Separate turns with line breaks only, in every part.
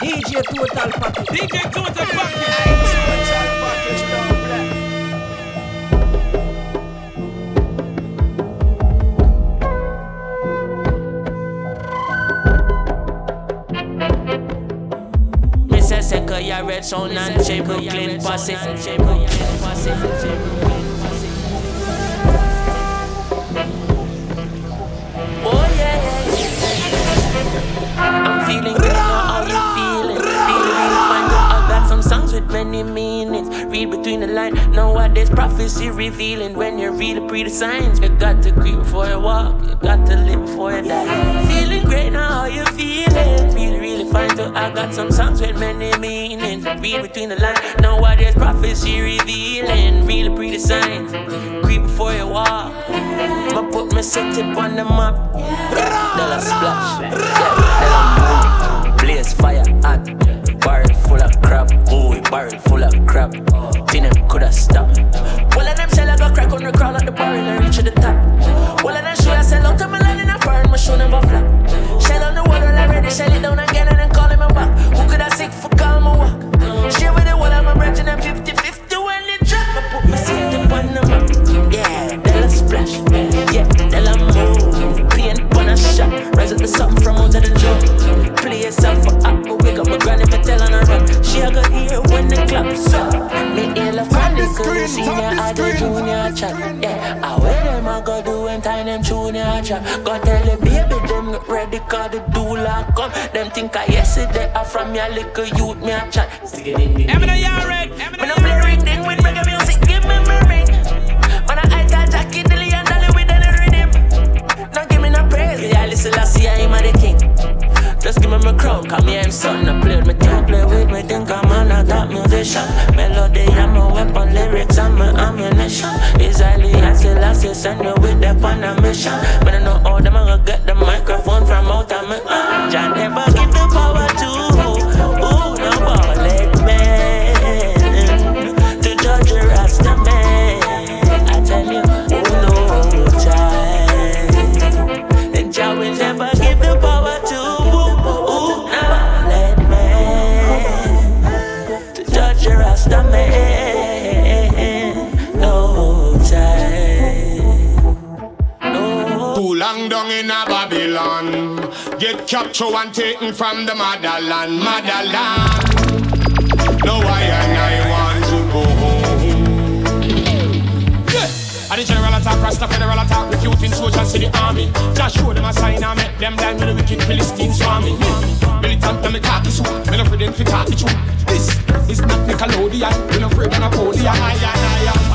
DJ Total Package.
DJ Total Package.
Total Package down black.
Mrs. Secker, Yared sound and J Brooklyn posse. J Brooklyn posse. J Brooklyn between the lines. Know what this prophecy revealing. When you read the signs, you got to creep before you walk. You got to live before you die. Feeling great now. How you feeling? Really, really fine. So I got some songs with many meanings. Read between the lines. Know what this prophecy revealing. Really pre the signs. Creep before you walk. I put my city on the map. I splash. Yeah. Blaze fire hot. Barrel full of crap. Ooh, barrel full of crap. Think them coulda stopped. Well, of them shell I got crack on the crawl at the barrel and reach to the top. Well, of them show I sell out to my land in a foreign, my show never flop. Shell on the water already, shell it down again and then call him back. Who could I sick for call my walk? Share with the wall, I'm a branch and I'm 50 50 when it drop. I put my city on the map. Yeah, then I splash. Yeah, then I move. Paint on a shot. Rise up the something from of the drum. Play yourself for up, but wake up my granny, me tell on a run. She a go hear when the clock's up. The junior chat. Yeah, I wear them I go do and time them junior chat. Go tell the baby them get ready, cause the doula come. Them think I yesterday, I from your little youth, me a chat.
Eminem, you red. Eminem,
I play ring with reggae music, give me my ring. When I got Jackie Dilly and Dolly with any rhythm. Don't give me no praise, yeah, listen, I see I am the king. Just give me my crown, call me I'm son. I play with me thing, play with me think I'm an a top musician. Melody, I'm a weapon, lyrics, I'm a ammunition. Israeli, I still I still send you with them on a mission. But I know how them I gonna get the microphone from out of me. Uh, Jah never
Get captured and taken from the motherland, motherland. No, I and I want to go home. Yeah.
And the general attack, Rasta federal attack, recruiting soldiers to the army. Just show them a sign and make them blind with the wicked Philistines swarming. Militant, them me khaki suit, me no afraid them fi talk the. This is not Nickelodeon, we no afraid of Napoleon.
I and I am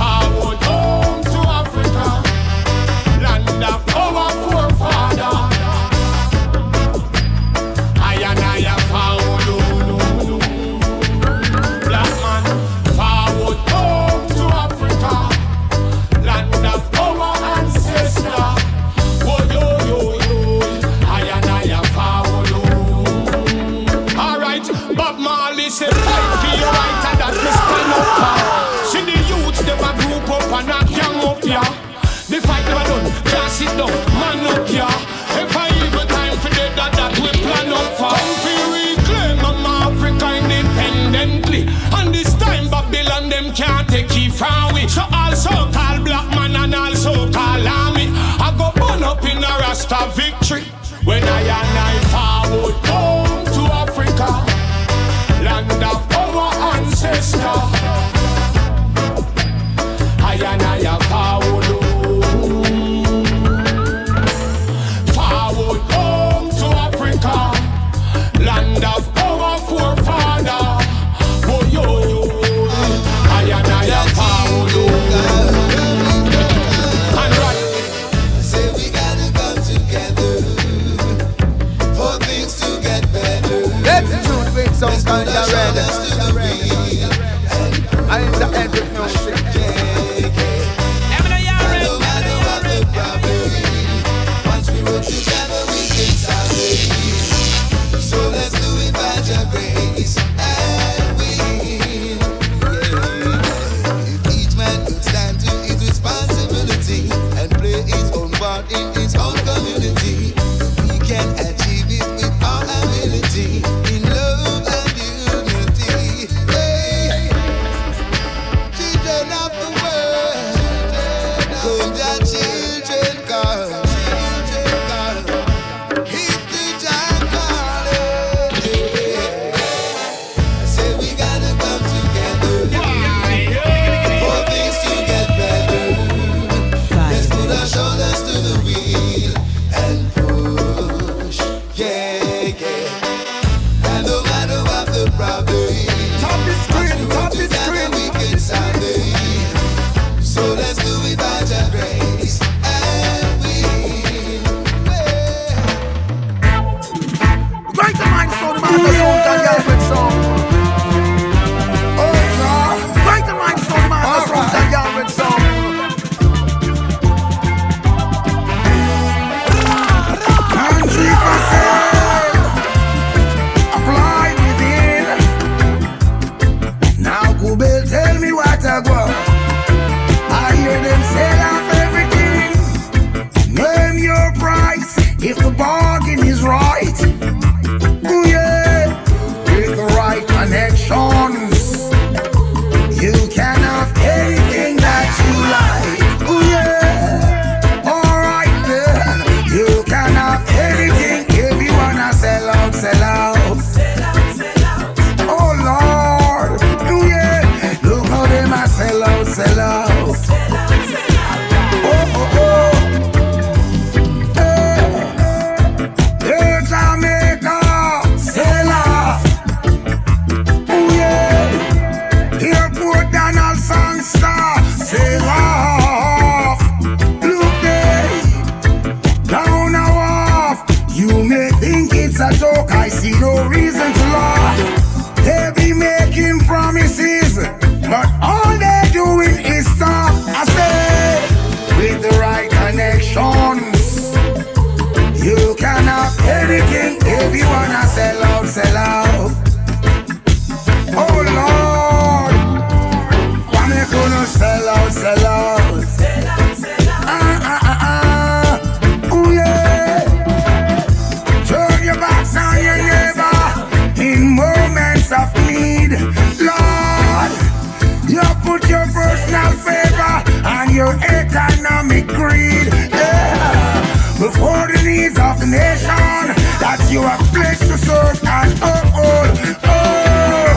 economic greed. Yeah. Before the needs of the nation that you have pledged to serve and uphold. Oh,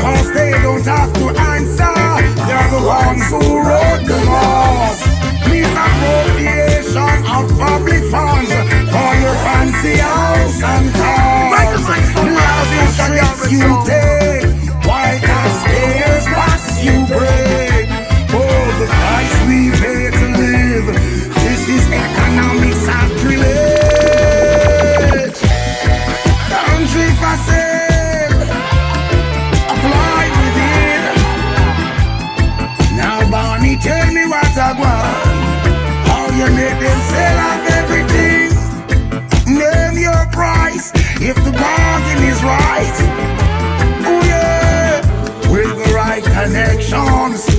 cause they don't have to answer. They're the ones who wrote the laws. Please appropriation of public funds for your fancy house and cars. Lavish trips you take, you make them sell off everything? Name your price if the bargain is right. Oh yeah, with the right connections.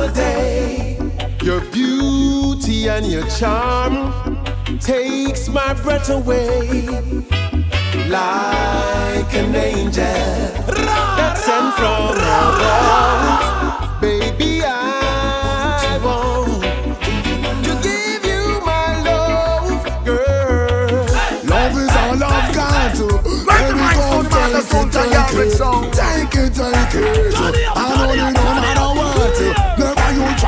Summer day. Your beauty and your charm takes my breath away. Like an angel that's sent from above. Baby, I want to give you my love, girl.
Love is all I've got to.
Right the
Baby, come
sound, man, the
take it, take it. Take it, take it. I know you no matter what.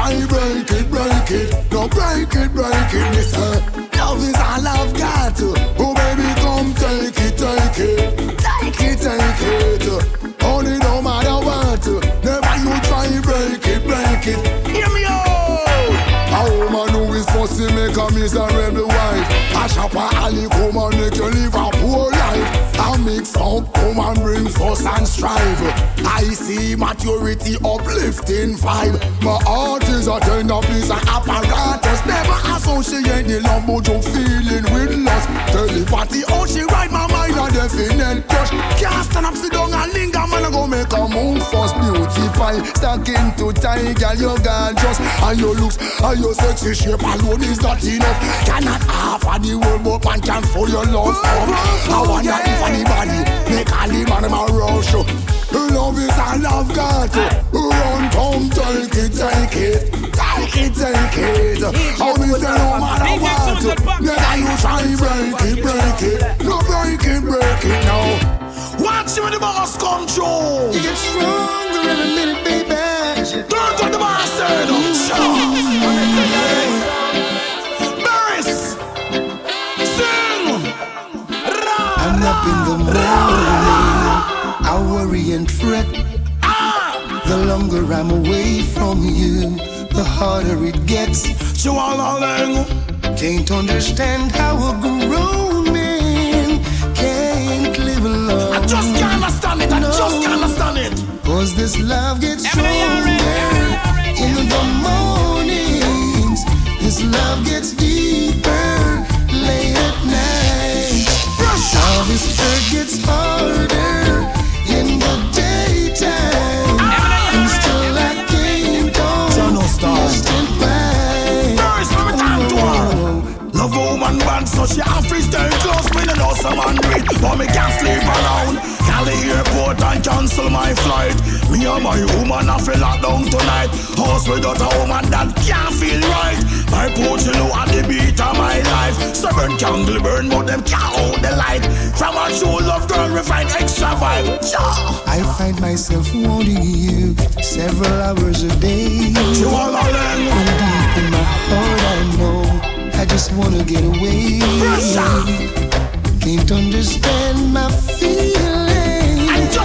Try break it, break it. No break it, break it, her. Love is all I've got. Oh baby, come take it, take it. Take it, take it. Only no matter what. Never you try break it, break it.
Hear me out.
A woman who is fussy make a miserable wife. A shopper alley come and make you live a poor life. A mix up come and bring fuss and strive. I see maturity uplifting vibe. My heart is a tender piece of apparatus. Never associate the but you feeling with lust. Telepathy, oh she ride my mind a definite crush. Can't stand up, sit down and linger, man I go make a move first. Beauty pie, stacking to tie, girl you gorgeous. And your looks, and your sexy shape alone is not enough. Cannot half of the world but man can for your love come. I wonder if anybody make all the man in my rush. Love is all I've got. Run, come, take it, take it. Take it, take it. How me say no matter what. Never you try break it, break it. No break it, break it now. Watch when the boss come through.
You get stronger every minute, baby.
Turn to the boss said, Beres,
I'm up in the morning. I worry and fret. The longer I'm away from you, the harder it gets.
So all along.
Can't understand how a grown man can't live alone.
I just can't understand it. I just can't understand it.
Cause this love gets stronger in the mornings. This love gets deeper
so she have to stay close. Me no know some man read, but me can't sleep around. Cali airport and cancel my flight. Me and my woman have to lock down tonight. House without a woman that can't feel right. My porch you know at the beat of my life. Seven candle burn, but them can't hold the light. From a true love girl, we find extra vibe. Yeah.
I find myself wanting you several hours a day.
You all alone.
And deep in my heart, I know I just wanna get away. Can't understand my feeling.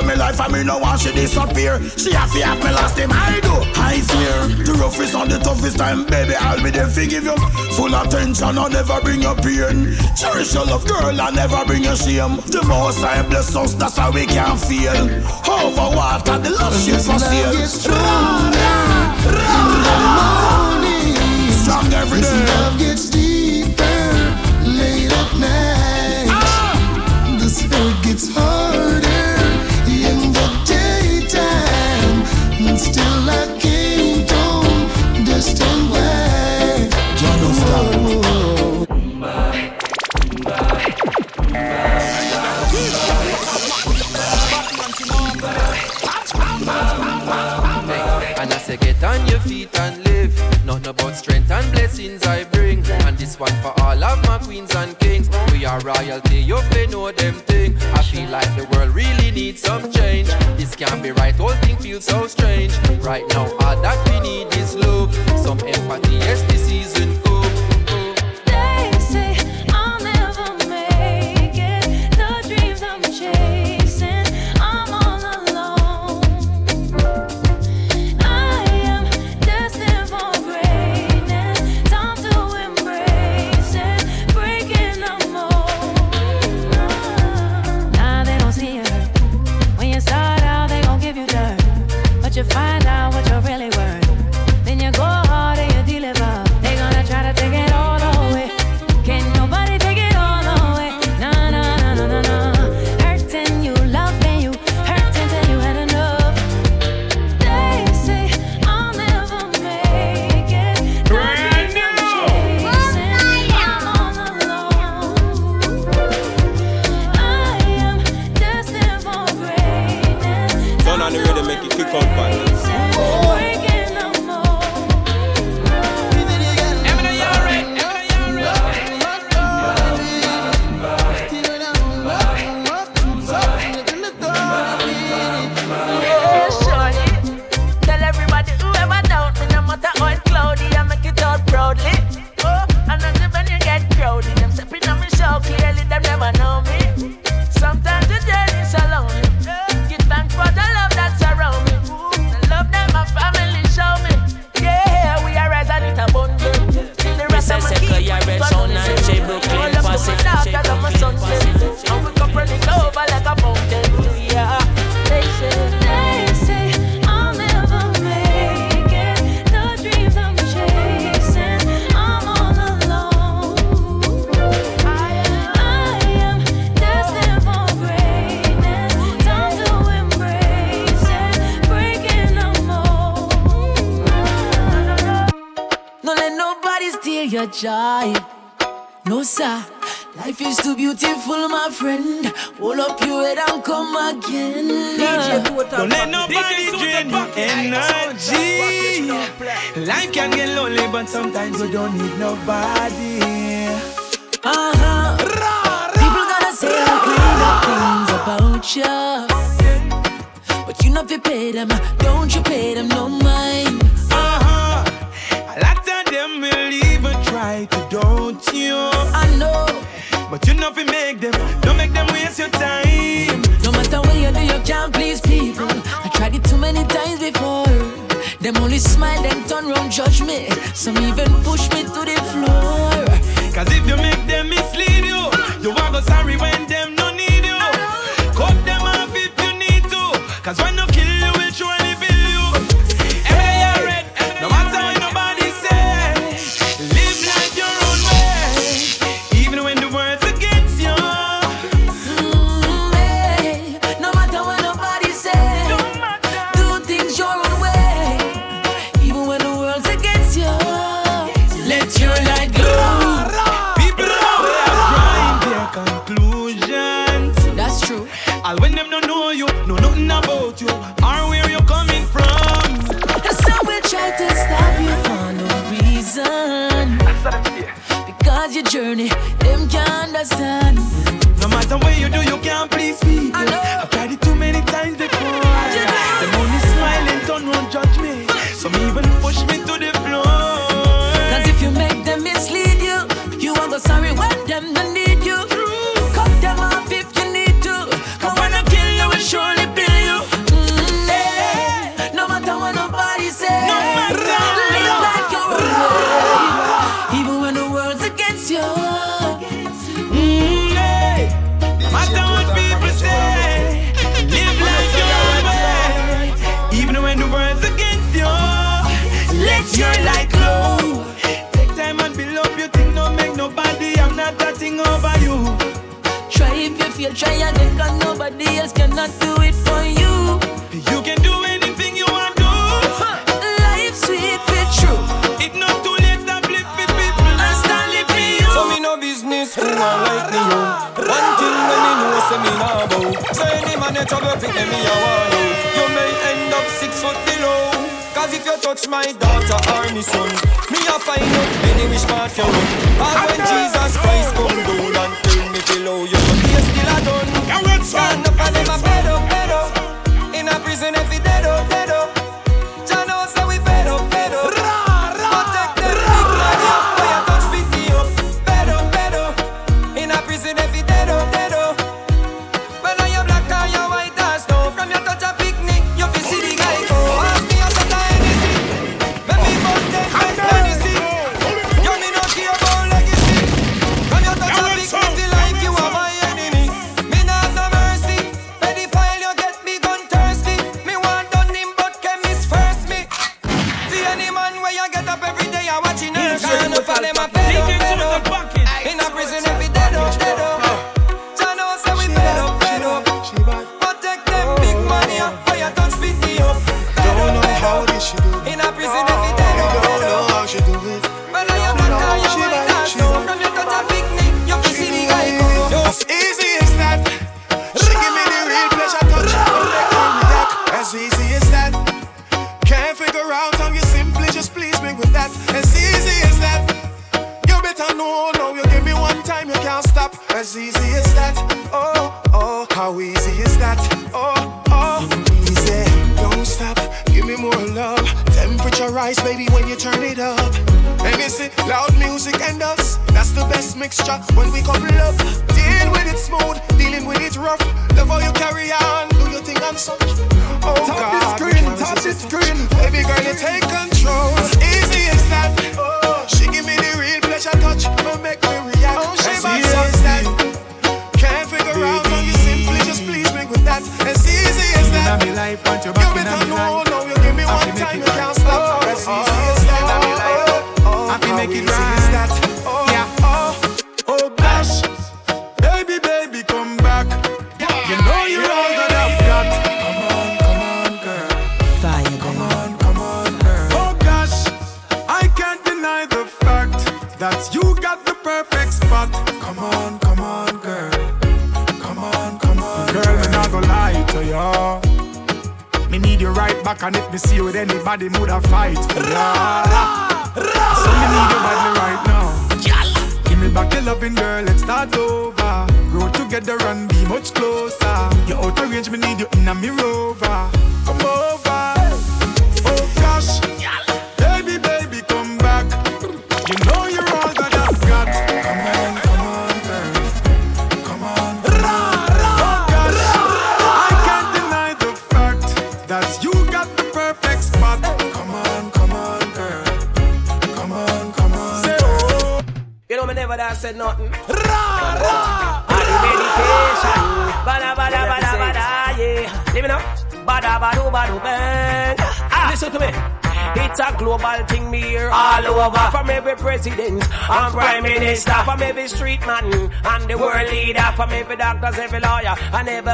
All
my life I me no want she disappear. She a fear me last time I do. I fear The roughest and the toughest time Baby I'll be there fi give you Full attention I'll never bring your pain. Cherish your love girl I'll never bring your shame. The most I bless us That's how we can feel Over water the love she for sale
Stronger, stronger, stronger on your feet and live. Nothing about strength and blessings I bring. And this one for all of my queens and kings. We are royalty, you pay know them thing. I feel like the world really needs some change. This can't be right, whole thing feels so strange. Right now, all that we need is love, some empathy, yes.
body drain energy. Life can get lonely, but sometimes you don't need nobody.
Uh huh. People gonna say all kind of things about you, but you know
if pay them, don't
you pay smile, then turn round,
judge me. Some even push me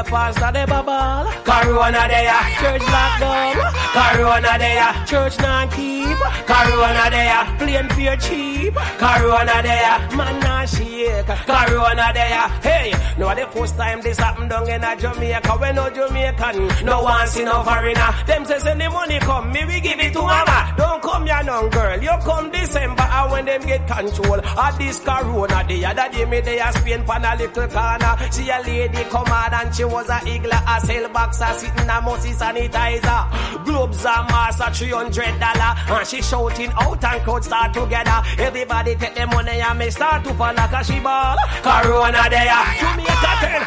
fast a
de bubble. Corona there, church lockdown. Corona there, church non keep. Corona there, plane fare cheap. Corona there, man not shake. Corona there, hey. No, the first time this happened down in a Jamaica. We no Jamaican, no one see no foreigner. Them say send the money come, me we give it to mama. Don't come young know, girl, you come December and when them get control of this corona, the other day me they a spin pan a little corner. See a lady come out and she was a eagle, a cell box, a sitting a mossy sanitizer. Globes a mass a $300 and she shouting out and crowd start together. Everybody take the money and me start to pan like a she ball. Corona there, Jamaica 10,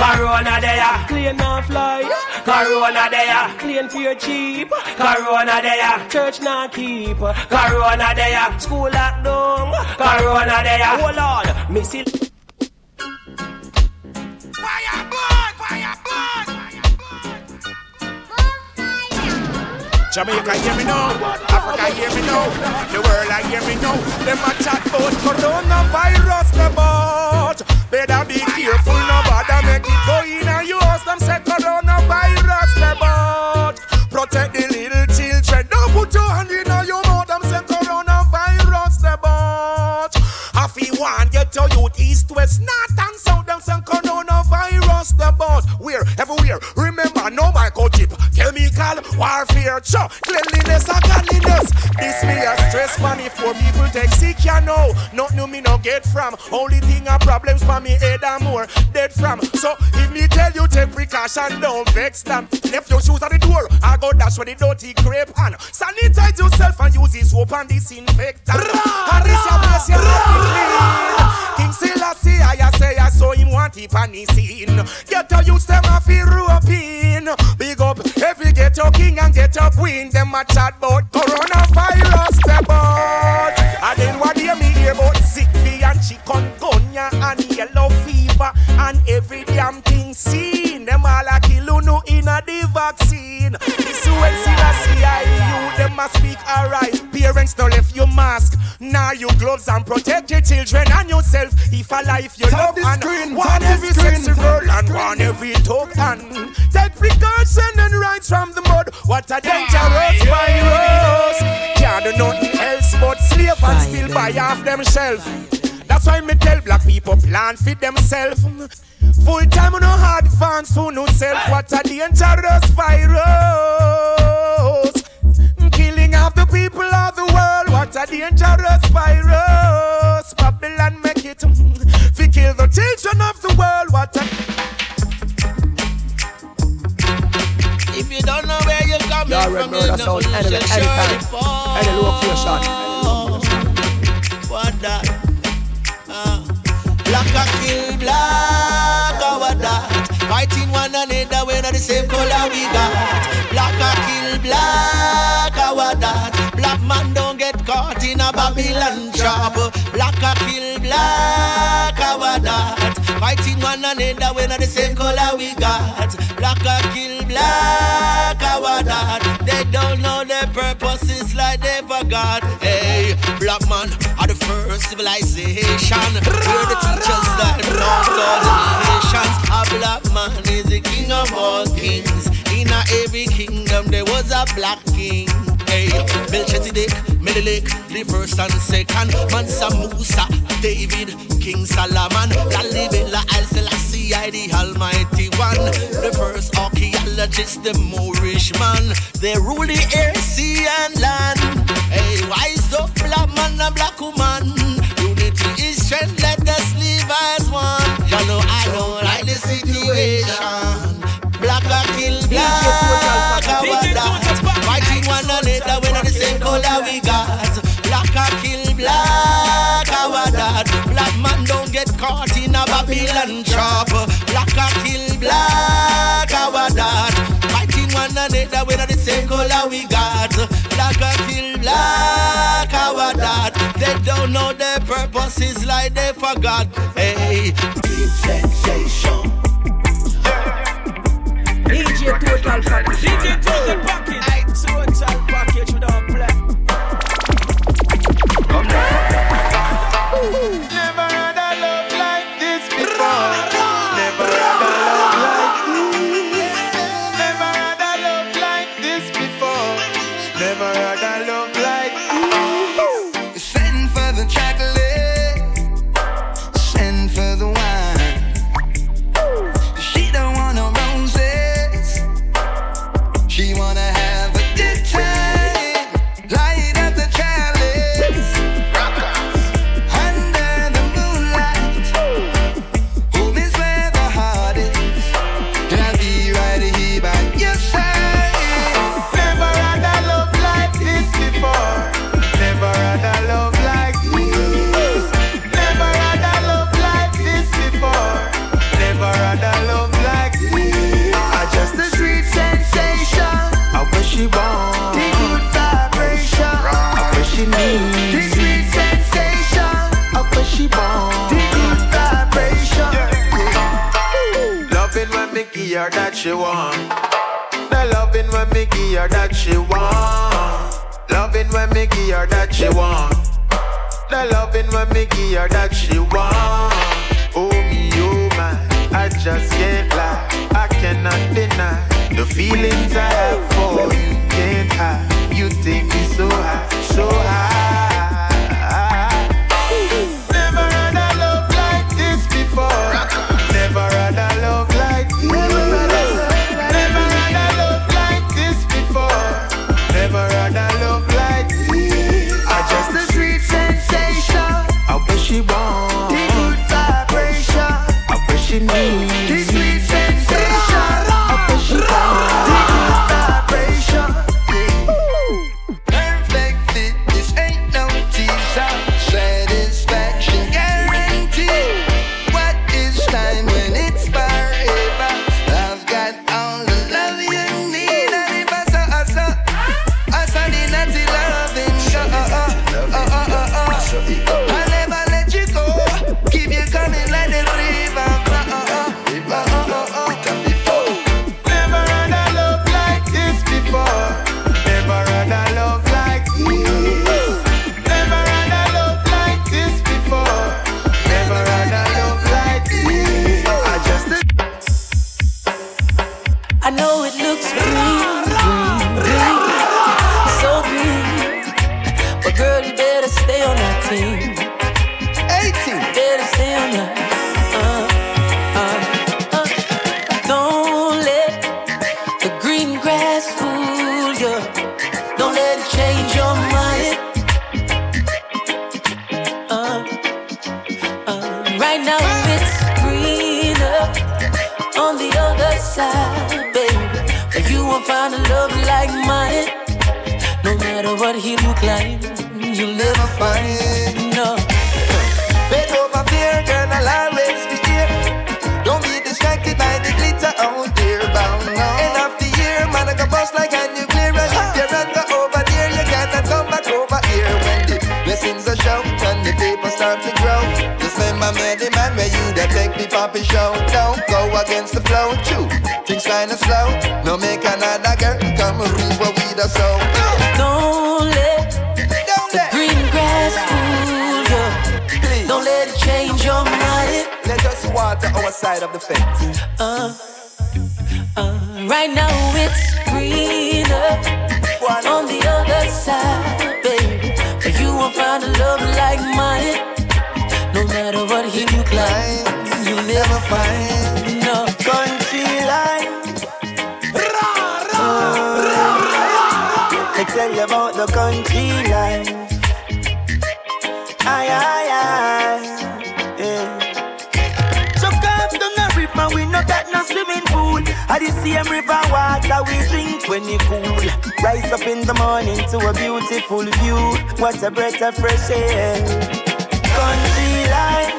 Corona there, clean and fly. Corona there, clean for your cheap. Corona there, church not keep. Corona there, school locked down. Corona there, hold on, missy. Fire burn! Fire burn!
Jamaica hear me now, Africa hear me now, the world I hear me now. Them a chat about coronavirus, the bout. Better be careful, nobody make it go in and you house them say coronavirus, a stress money for people take sick, you know. Not new me no get from. Only thing a problems for me head and more dead from. So if me tell you take precaution, don't vex them. Left your shoes at the door, I go dash with the dirty crepe and sanitize yourself and use this soap and disinfectant. And this your place, you have to clean. King Selassie, I say I saw him want it on the scene. Get to use them a feel rope in. Your king and get your queen. Them a chat about coronavirus, step out. Parents don't left you mask. Now you gloves and protect your children and yourself. If a life you
Tap
love
the
and
screen,
one
tap
every
screen,
sexy
tap
girl and
screen.
one every token. Take precaution and rights from the mud. What a dangerous virus. Can't do nothing else but slave and still buy off themselves. That's why me tell black people plan for themselves. Full time no hard fans for no self. What a dangerous virus. Killing half the people of the world. What a dangerous virus. Babylon make it. Fi kill the children of the world. What a
If you don't know where you're coming
You
from, you
that
know
sound
you
any,
should
anytime,
surely fall.
any location.
What that? Uh, black a kill black, or what that? Fighting one another, we not the same color we got. Black a kill black, man don't get caught in a Babylon trap. Black a kill black, what that? Fighting one another, we not the same color we got. Black a kill black, what that? They don't know their purposes like they forgot. Hey, black man are the first civilization. We're the teachers that belong all the nations. A black man is the king of all kings. In every kingdom there was a black king. Hey, Melchizedek, Menelik, the first and second. Mansa Musa, David, King Solomon, Lalibela, Haile Selassie, I, the Almighty One. The first archaeologist, the Moorish man. They rule the air, sea, and land. Hey, wise up, black man and black woman. Unity is strength, let us live as one. You know, I don't like the situation. Black a kill black, a what that? Fighting one we not the same color we got. Black a kill black, a what that? Black man don't get caught in a Babylon trap. Black a kill black, a what that? Fighting one another, we not the same color we got. Black a kill black, a what that? They don't know their purposes like they forgot. Hey, deep sensation.
DJ Total Package.
DJ Total
over to our side of the fence.
Uh, uh, right now it's greener One. on the other side, baby. But you won't find a love like mine. No matter what hill you climb, you never find.
At the same river water we drink when it cool. Rise up in the morning to a beautiful view. What a breath of fresh air. Country life,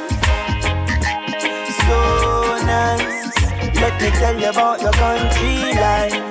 so nice. Let me tell you about your country life.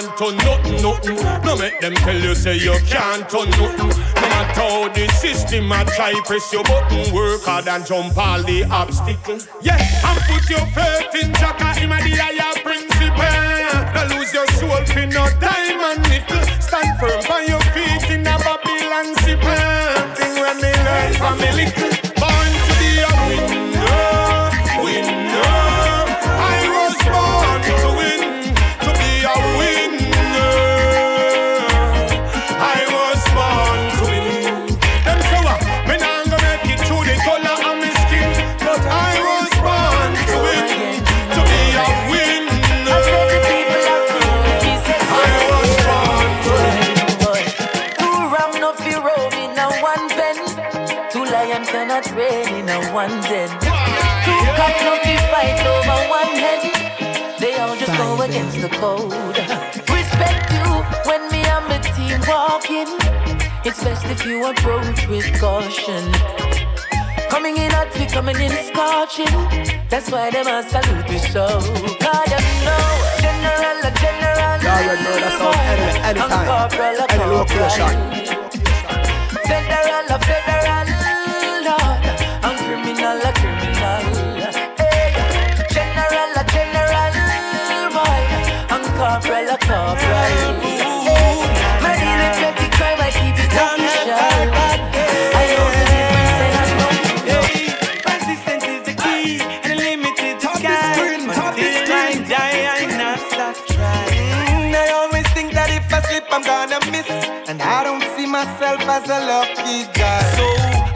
can't do nothing, nothing. No make them tell you say you can't do nothing. No matter how the system I try, press your button, work hard and jump all the obstacles. Yeah, and put your faith in Jacka, him a the higher principle.
Don't lose your soul for no diamond, and nickel. Stand firm by your
one den. Two cock no fi fight over one head. They all just go against the code. Respect you when me and my team walking. It's best if you approach with caution. Coming in hot, we coming in scorching. That's why them a salute you so. Cause them know general, a general.
You already know that sound any, anytime, any location.
Federal, a federal,
myself as a lucky guy. So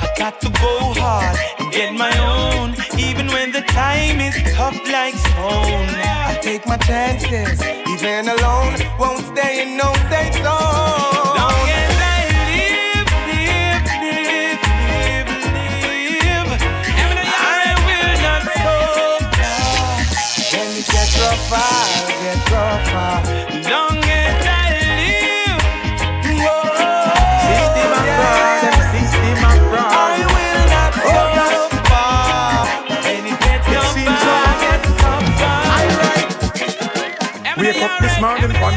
I got to go hard and get my own, even when the time is tough like stone. I take my chances, even alone, won't stay in no safe zone. Long as I live, live, live, live, live. I will not stop. When it gets rougher, it gets rougher.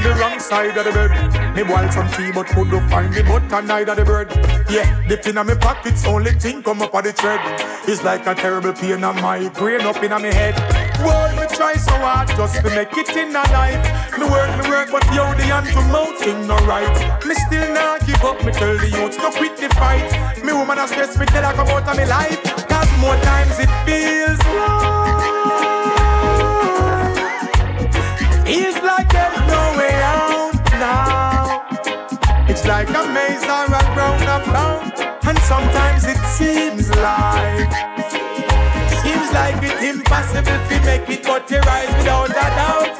The wrong side of the bed. Me boil some tea but couldn't find the butter neither the bread. Yeah, dipped in my pockets, only thing come up on the thread. It's like a terrible pain on my brain up in my head. Boy, me try so hard just to make it in a life. Me work, me work, but yo, the hand to mouth thing no right. Me still not give up, me tell the youth to quit the fight. Me woman has stressed me tell her come out of me life. Cause more times it feels like Feels like It's like a maze or a roundabout, and sometimes it seems like seems like it's impossible to make it, but you rise without a doubt,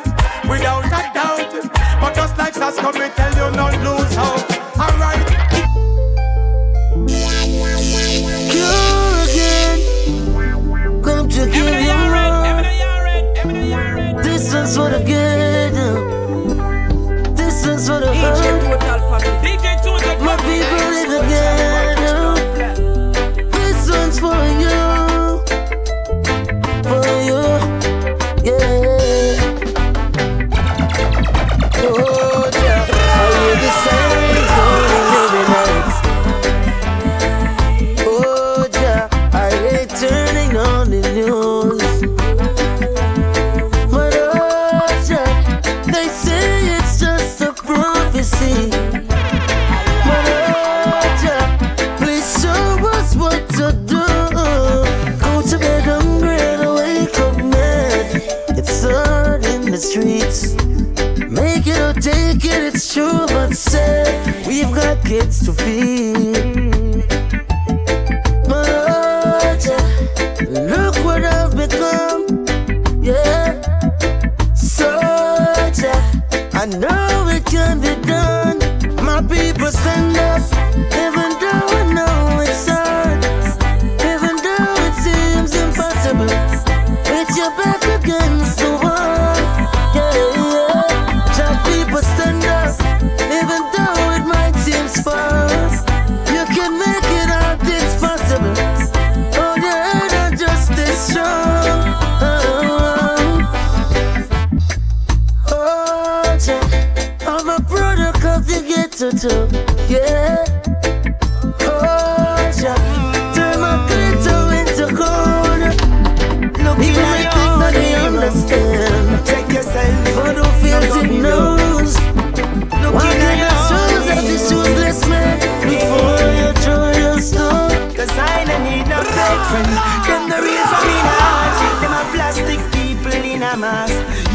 without a doubt. But just like Sasco, me tell you, not lose hope. Alright.
Pure again. Come to give you This one's for the good.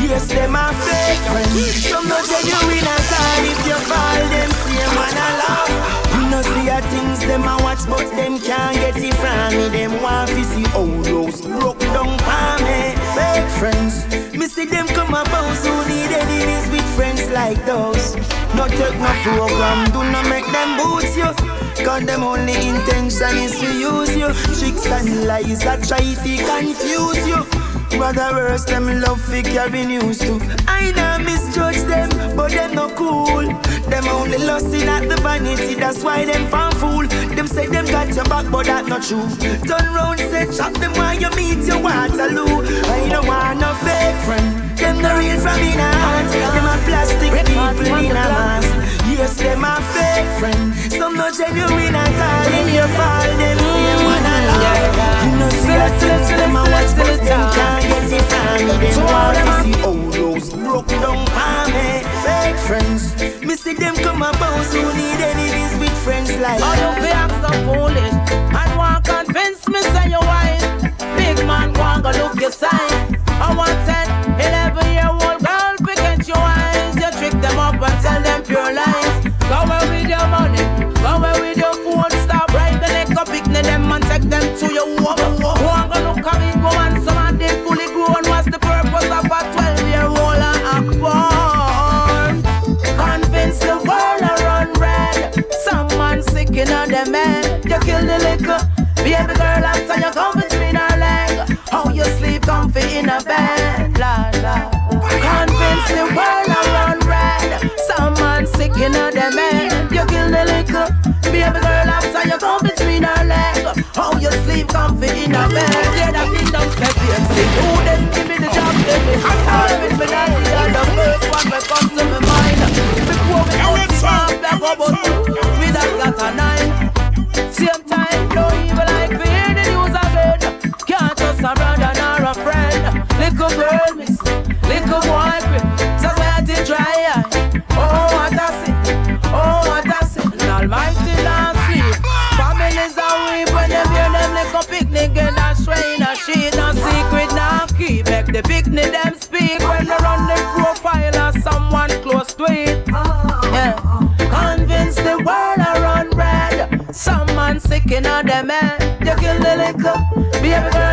Yes, them a fake friends. Some no genuine at all. If you fall, them man a laugh. You know see a things them a watch, but them can't get it from me. Them want to see old house broke down for me. Fake friends, me see them come about who need enemies with friends like those. No take no program, do not make them boots you. Cause them only intention is to use you. Tricks and lies that try to confuse you. Rather worse, them love fi carry news too. I know misjudge them, but them no cool. Them only lusting at the vanity, that's why them fan fool. Them say them got your back, but that not true. Turn round, say chop them while you meet your Waterloo. I don't want no fake friend. Them the real from in heart. Them a plastic people in a mask. Yes, them a fake friend. Some no genuine at all. In your fall, them You know see a things them a watch, but them can't get it from me. Them want to see old rose broke down for me. Friends, me see them come about who need enemies with friends like.
Oh, you feel act so foolish and want convince me say you wise. Big man, and go look your sign. I want said, 11 year them to your home. Go and go and some fully grown. What's the purpose of a 12 year old born? Convince the world red. Some man sick in on head. You kill the liquor. Baby girl, answer you come between her leg. How you sleep comfy in a bed. La la. Convince the world I red. Some man sick in on head. You kill the liquor. Baby girl, comfy in a bed. Yeah, that don't step in. Say, who them give me the job? Then me start with me daddy. You're the first one that come to my mind. Before we to job, that go but we that got a nine. The them speak when they run the profile of someone close to it. Yeah. Convince the world I red. Some man sick in on them head. You kill the liquor. Baby girl,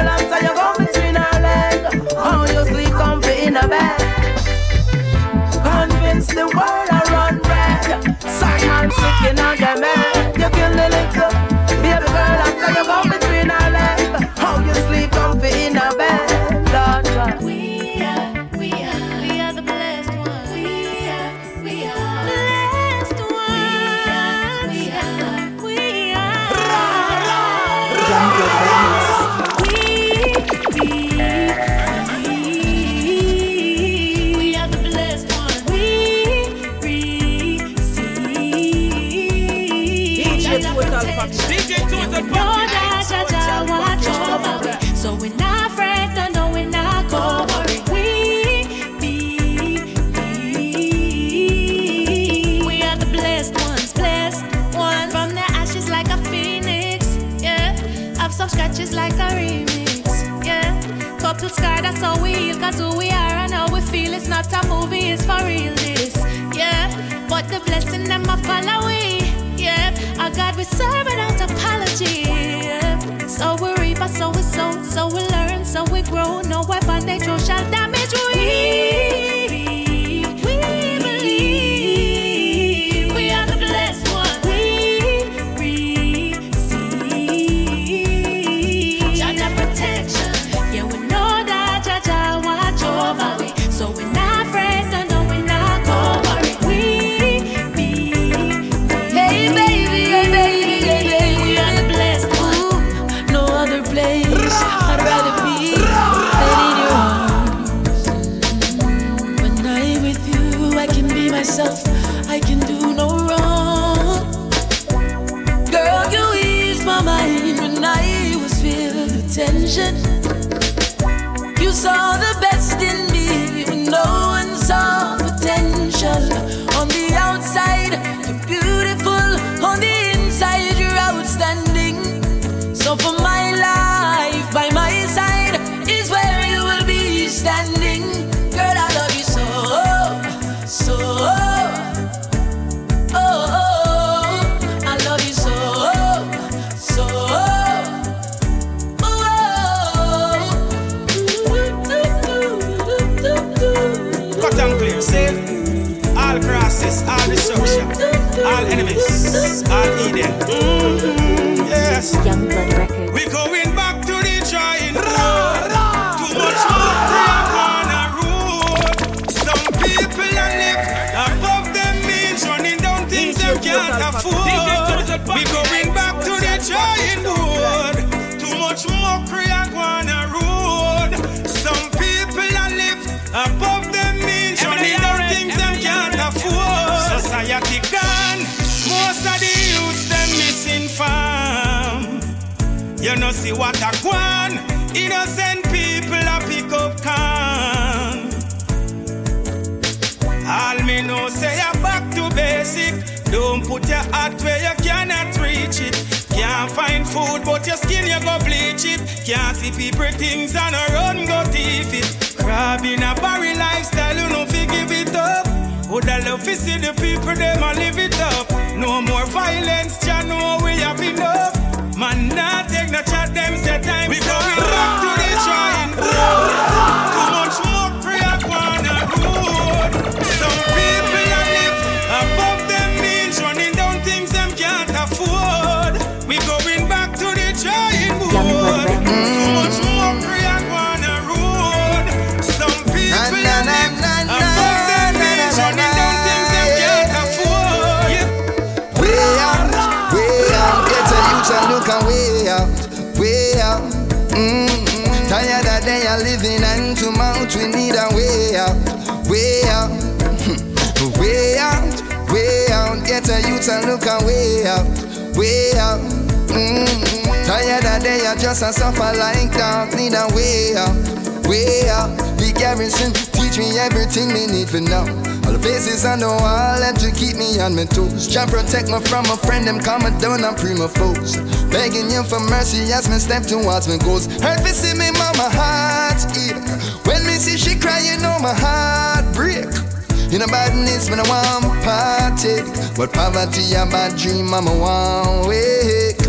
serve without
see what a want. Innocent people a pick up can. All me know say you back to basic. Don't put your heart where you cannot reach it. Can't find food, but your skin you go bleach it. Can't see people things and a run go thief it. Crab in a barrel lifestyle, you know fi give it up. Would I love to see the people them a live it up? No more violence, ya know we have enough. No chat, them say time We going back to
mouth, we need a way out, way out, way out, way out. Get a youth and look and way out, way out. Mm-hmm. Tired of day I just a suffer like dog, need a way out, way out. The garrison teach me everything me need to know. All the faces on the wall and to keep me on my toes. Try protect me from a friend, them come down and my foes. Begging you for mercy as me step towards my goals. Hurt me see me mama ache. When she cry, you know my heart break. In a badness, me no want partake. But poverty a bad dream, mama want wake.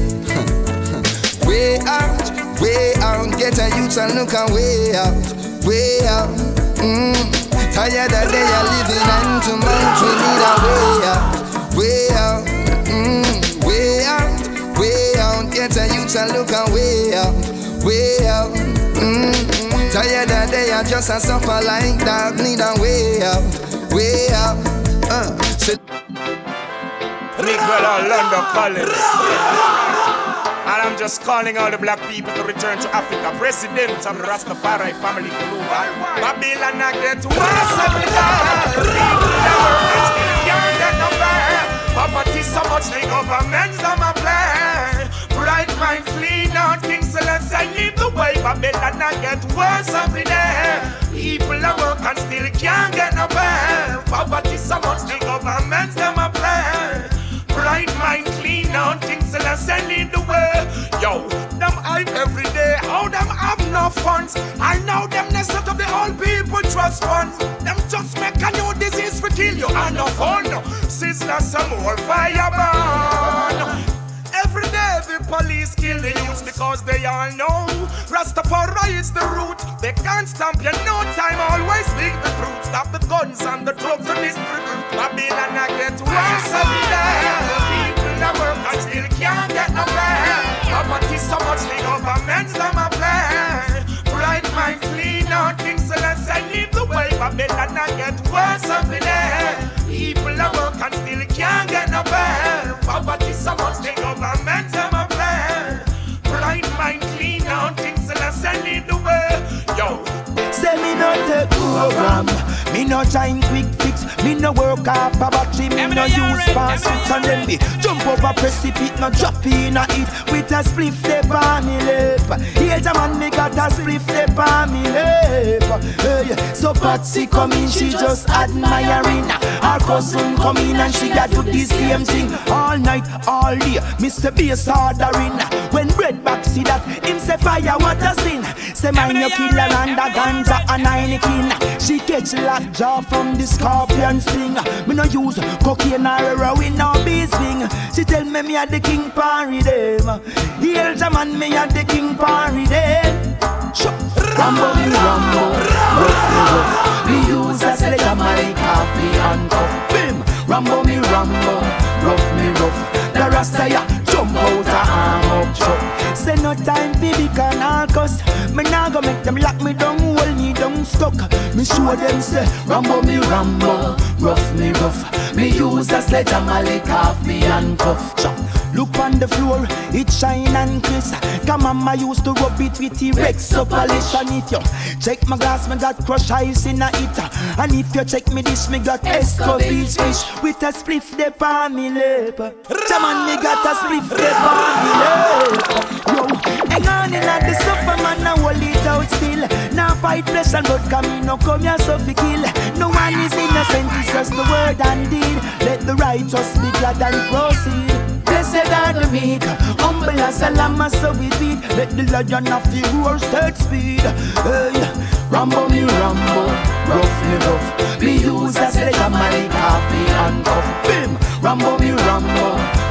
way out, way out. Get a youth and look and way out, way out. Mm. Tired of day are living hand to mouth. We need a way out, way out, mm. way out, way out. Get a youth and look and way out, way out. Mm. Tired of day are just a suffer like dog. Need a way out, way out. Uh. Sit
Miguel Orlando Collins. And I'm just calling all the black people to return to Africa. President of the Rastafari family global. Babylon I get worse every day. That. Poverty so much the governments them a play. Bright mind clean things so let's lead the way. Babylon I get worse every day. People that work and still can't get no pay. Poverty so much the governments them a play. Bright mind clean out so let's lead the way. Yo, them hype every day. How them have no funds? I know them they set up the old people trust funds. Them just make a new disease for kill you and no fun. Sister some more fire burn. Police kill the youth because they all know Rastafari is the root. They can't stamp you no time. Always speak the truth. Stop the guns and the drugs and this Babylon I get worse every day. The people that work and still can't get no pay. Poverty so much the governments them a play. Bright mind things so let's say lead the way. Babylon I get worse every day. People that work and still can't get no pay. Poverty so much the governments
take program. Me no join quick fix Me no work off a battery Me no use fast. And then me jump over precipice No drop in a it With a spliff step on me lip. Here the man me got a spliff step on me lip. Hey, So Patsy come in She just admiring. Her cousin come in And she got do the same thing. All night, all day Mr. Bass ordering. When bread back see that Him say fire what a sin. Say mine your killer and a ganja and Heineken She catch lockjaw from the scorpion sting. Me no use cocaine or heroin or bee swing She tell me me a the king party them. The man me a the king party them. Rambo me Rambo, rough me rough. Me use a sledgehammer, coffee and cuff. Bim, Rambo me Rambo, rough me rough. The Rasta ya jump out a arm up chuck. Say no time for the canarcus. Me nah go make them lock me down, hold me down stuck. Me show them say Rambo me Rambo, rough me rough. Me use a sledgehammer, lick off me handcuff. Chuck. Look on the floor, it shine and crisp. Come on, I used to rub it with the Rex so polish on it, yo. Check my glass, me got crushed ice in a it. And if you check me dish, me got escovitch fish with a spliff de on me lip. Jaman, me got a spliff de on. Yo, hang on in at the superman, now hold it out still. Now fight and blood, come in, no come here so fi kill. No one is innocent, it's just the word and deed. Let the righteous be glad and proceed. Blessed are the meek, humble as a lamb, so we beat. Let the lion of the roar start speed. Hey, Rambo me Rambo, rough me rough. Me use a sledgehammer, coffee and cuff. Bim, Rambo me Rambo,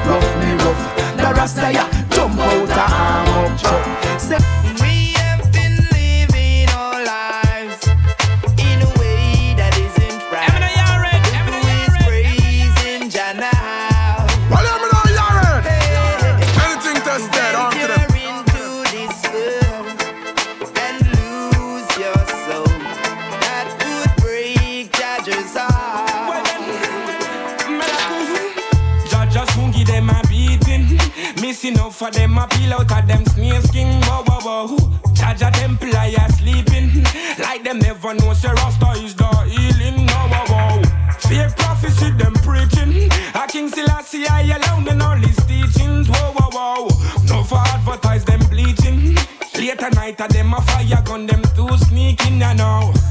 rough me rough. The Rasta ya jump out a arm up. Say,
for them a peel out of them snake skin. Whoa, whoa, whoa. Jaja temple I are sleeping. Like them never know say Rasta is the healing. No, whoa, whoa. Fake prophecy them preaching. A King Selassie I alone in all his teachings. Whoa, whoa, whoa. No for advertise them bleaching. Later night of them a fire gun them too sneaking. I know.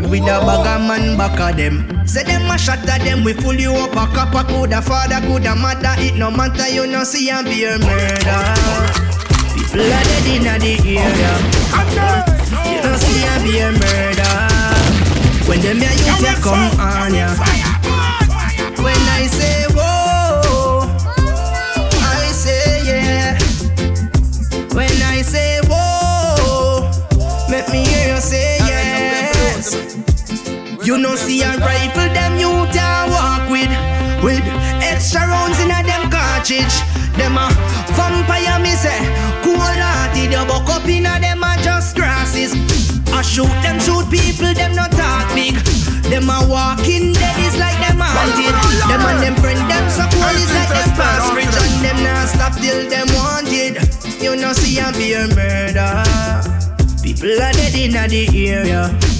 Road with a bag of man back of them. Say them a shot at them we fool you up a cop a coulda father coulda mother it no matter you no see and be a murder. People are dead inna the area. You no see and be a murder. When them ya youth come on ya. When you
know see a rifle them you can walk with. With extra rounds in a them cartridge. Them a vampire me say Cool hearted you buck up in a them a just grasses. I shoot them shoot people them not talk big. Them a walking dead is like them haunted. Them and them friend them so cool is like them past bridge. And them not stop till them wanted. You know see a beer murder. People are dead in the area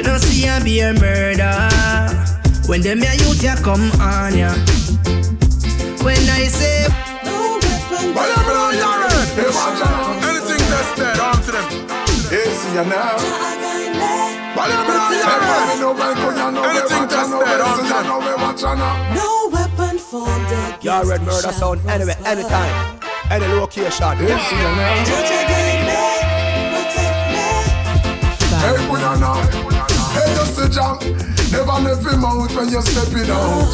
you don't see a be a murder When them your youth ya come on ya When I say
Whatever on your end, hey, watch out. Anything tested, on to them. Hey, see ya now. Whatever on your end, anything tested, on to them.
No weapon formed against Y'all red murder sound anywhere, anytime, any location.
Hey, see ya now. Hey, just a jump. Never left him out when you're stepping out.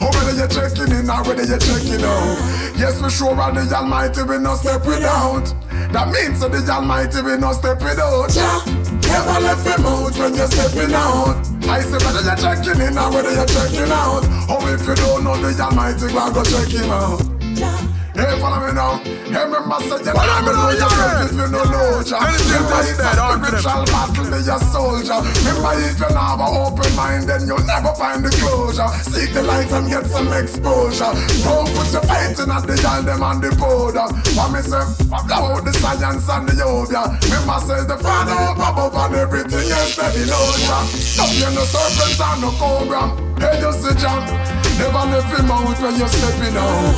Oh, whether you're checking in or whether you're checking out. Yes, we sure are the Almighty, we no step without. That means that the Almighty, we no step without. Yeah. Never left him out when you're stepping out. I say whether you're checking in or whether you're checking out. Oh, if you don't know the Almighty, go go check him out. Hey, follow me now. Hey, remember, say you never know yourself if you don't know ya. Remember, it's a spiritual battle, be your soldier. Remember, if you have an open mind, then you'll never find the closure. Seek the light and get some exposure. Don't put your faith in at the yard, them on the border. What me say? Blow out the science and the yoga. Remember, says the Father up above and everything is steady ya. No fear no serpent and no cobra. Hey, just a jump. Never left him out when you're stepping out.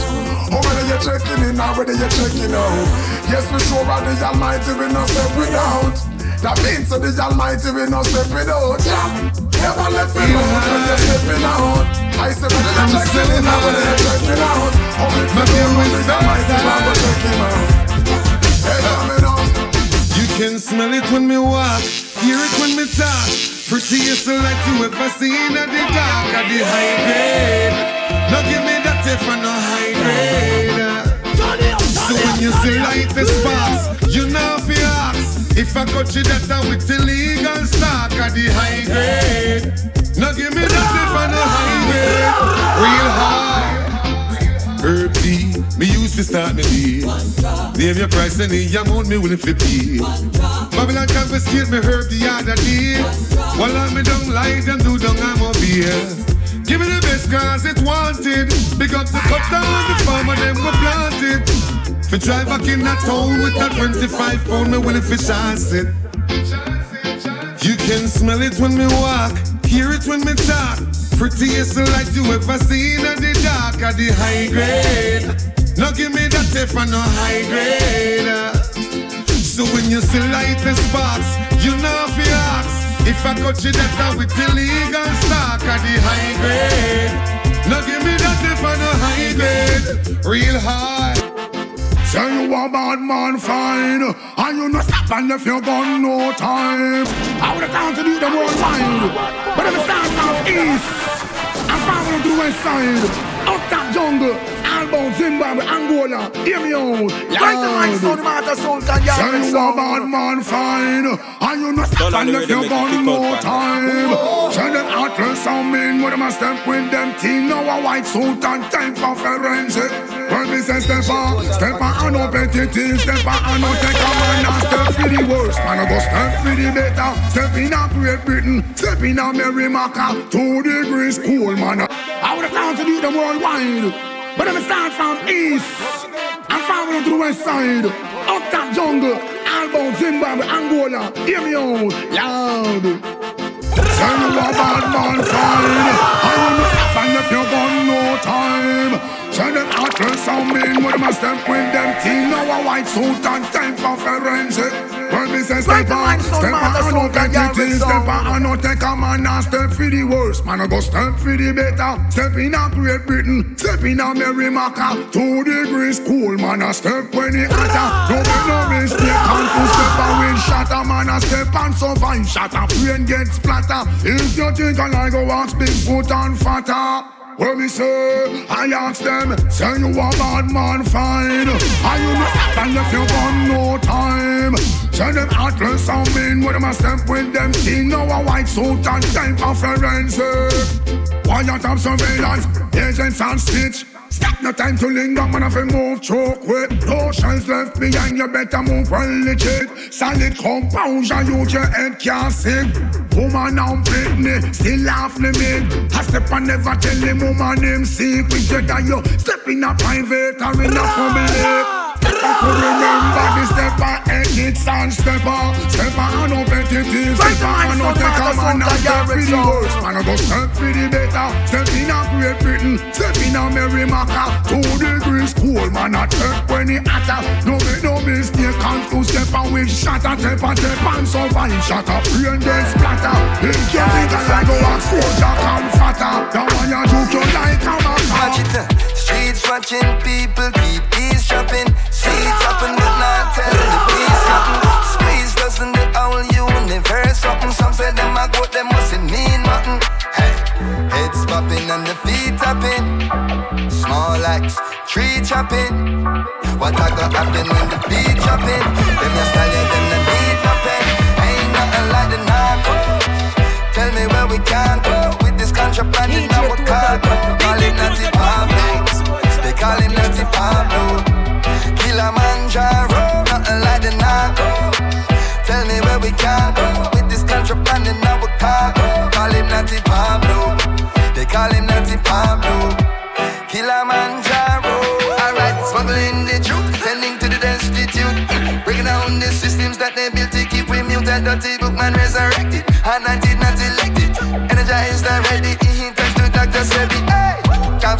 Oh, whether you're checking in or whether you're checking out. Yes, we sure are the Almighty, we no step without. That means that the Almighty, we no step without. Yeah. Never left him out when you're stepping out. I say whether you're checking in or whether you're checking out. Oh, if you don't know the Almighty, we go check him out. Hey, me now.
You can smell it when me walk, hear it when me talk. Prettiest like you ever seen at the dark at the high grade. Now give me that if I no high grade. So when you see light the sparks, you know if you ask. If I got you that down with illegal stock at the high grade. Now give me that if I no high grade. Real high. Herb tea, me used to start me day. Name your price and the amount me willing to pay. Babylon confiscate me herb the other day. While I'm me down light and do down I'm up here. Give me the best cause it wanted. Big up the cut down the farmer them were planted. For drive back in that town with that 25 pound me willing for chance it. You can smell it when me walk, hear it when me talk. Prettiest light you ever seen at the dark at the high grade. Now give me that if I no high grade. So when you see light the sparks, you know if you ask. If I got you that down with illegal stock at the high grade. Now give me that if I no high grade. Real high.
Say you a bad man fine And you no stop and if you gun no time. I would have time to do them all wide But if it starts out east And follow to the west Up that jungle Albon, Zimbabwe, Angola Hear me out.
Right to my son, the matter sound can you
Say you a bad man fine. And you no stop and left your gun no time Say them atlas and men With them a step with them team. Now a white suit and time for forensic. When me say step on Step on and no petty Step on and no take a man And step for the worst. Man I go step for the better. Step in a Great Britain Step in a Merrimaca Two degrees cool man. I would have time to do them worldwide But them start from east. And follow to the west side. Up that jungle. Albon, Zimbabwe, Angola. Hear me out. Loud. You a bad man fine I will not stop and if you gun no time. Send them atlas and men With them step with them team. Now a white suit and time for forensic When me say step on Step on and no take it Step on. And no take a man And step for the worst. Man I go step for the better. Step in a Great Britain Step in a Merrimaca Two degrees cool Man I step when it hotter No make no mistake. And to step on with shatter Man I step on so fine Shatter brain get splatter. If you think I like go ask Bigfoot and fatter when me say, I ask them, say you a bad man fine. And you not stop and left your gun no time Tell them atlas and mean When them a step with them team Now a white suit and type of forensic Quiet of surveillance Agents and snitch Stop no time to linger, man, if you move choke quick. No shells left behind, you better move well legit. Solid composure, use your head can't sing. Woman now Britney, still laugh me. I step and never tell him woman name secret. You that you step in a private or in a public. I could remember the stepper, exits and stepper. Stepper and no petitive. Stepper and no take a man and step for the worst. Man, I go step for the better. Step in a Great Britain, step in a Merrimaca. Two degrees cool, man, I check when it hotter. No make no mistake, confuse stepper with shatter. Stepper, step and survive. Shatter, brain then splatter. If you think I go a soldier, come fatter. That one you do, you like a
Watch it, uh, streets watching people keep eavesdropping. Seats up and but not telling the peace nothing. Squeeze doesn't the whole universe something. Some say them a goat, them mustn't mean nothing. Hey, heads popping and the feet tapping. Small axe, tree chopping. What I got happen when the beat dropping? Them your stallion, them the need nothing. Ain't nothing like the narcos. Tell me where we can go with this contraband in our cargo. Call him Natty Pablo. They call him Natty Pablo. Kilimanjaro, nothing like the narco. Tell me where we can go with this contraband in our cargo. Call him Natty Pablo. They call him Natty Pablo. Kilimanjaro. Alright, smuggling the truth, sending to the destitute. Breaking down the systems that they built to keep we muted. Dirty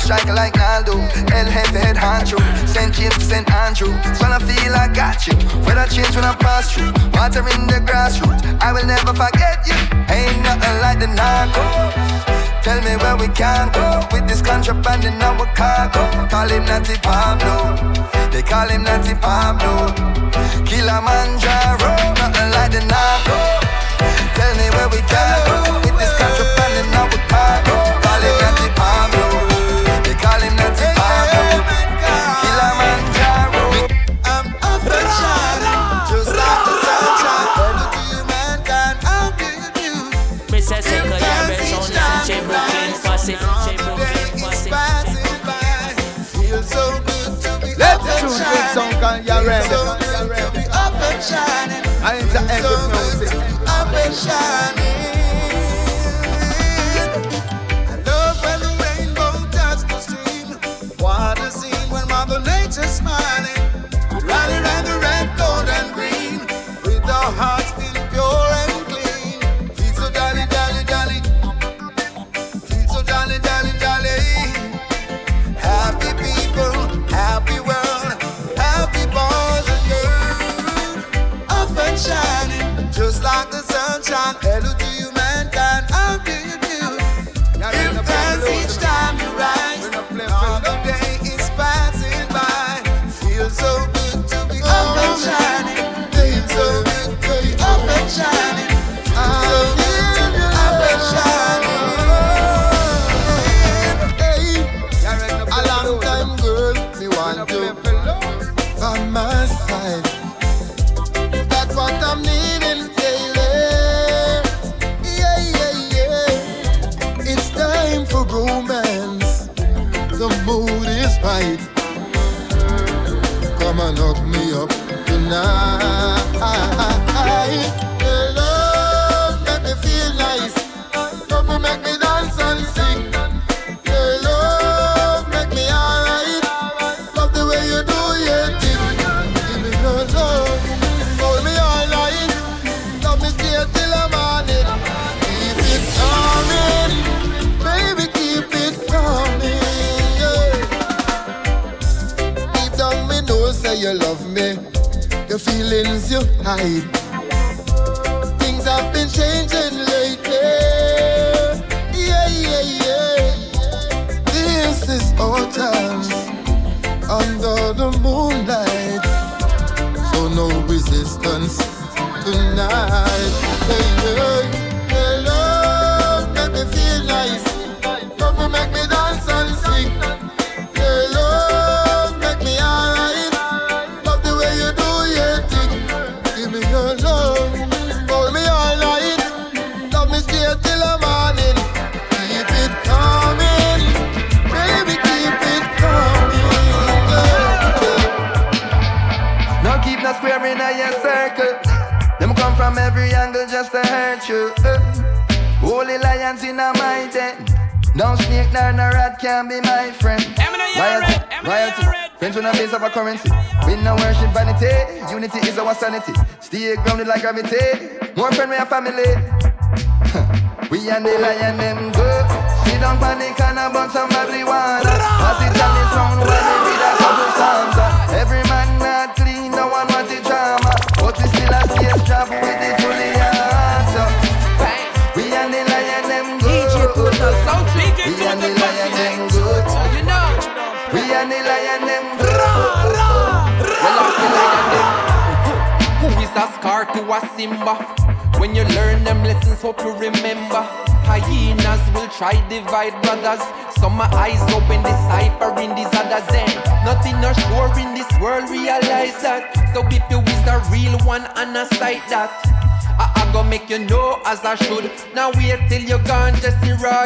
Cap striker like Naldo. El head to head honcho. St. James to St. Andrew. So I feel I got you. Weather change when I pass through. Water in the grassroots. I will never forget you. Ain't nothing like the narcos. Tell me where we can go with this contraband in our cargo. Call him Natty Pablo. They call him Natty Pablo. Kilimanjaro, nothing like the narco. Tell me where we can go with this contraband in our cargo.
Up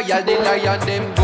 royal, the lion them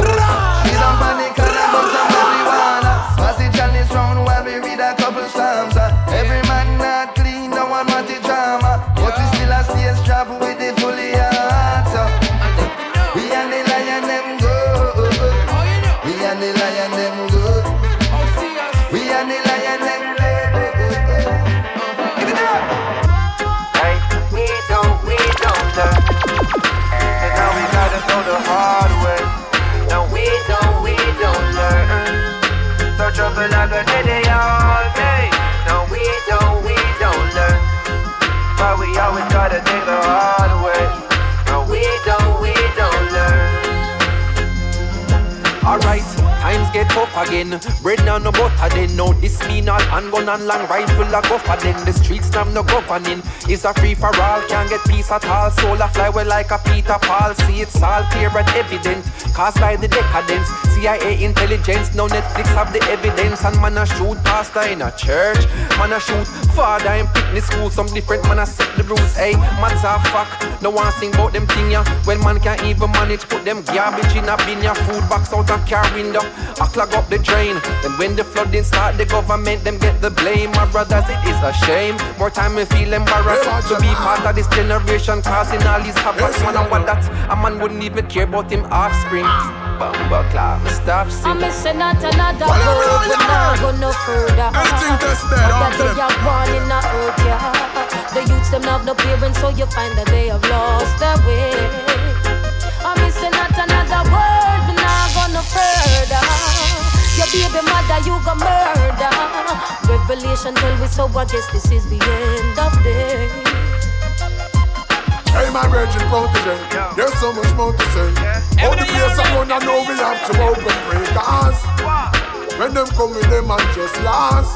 Trouble like a day all day. No, we don't, we don't learn. But we always gotta take the hard way.
Tough again. Bread now no butter then. No, this mean all handgun and long rifle a go for then. The streets now no governing. It's a free for all, can't get peace at all. Soul a fly well like a Peter Paul. See it's all clear and evident. Caused by the decadence. CIA intelligence, no Netflix have the evidence. And man a shoot pastor in a church. Man a shoot father in picnic school. Some different man a set the rules. Hey, man's a fuck. No one sing about them thing ya. When man can't even manage, put them garbage in a bin ya. Food box out a car window. I clog up the drain. Then when the flooding start, the government them get the blame. My brothers, it is a shame. More time we feel embarrassed to be part of this generation, causing all these havoc. Man, I want that a man wouldn't even care about him offspring. Bumble clap, stop
I'm
singing.
missing not another road, we not go no further.
Everything that's dead, all
that they are born in a earth, yeah. The youths them have no parents, so you find that they have lost their way. I'm missing not another word, we not go no further. Your baby mother, you go murder. Revelation tell we so, I guess this is the end of day.
Hey, my virgin protege, there's so much more to say. All the place I I know we have to open breakers. When them come with them and just last,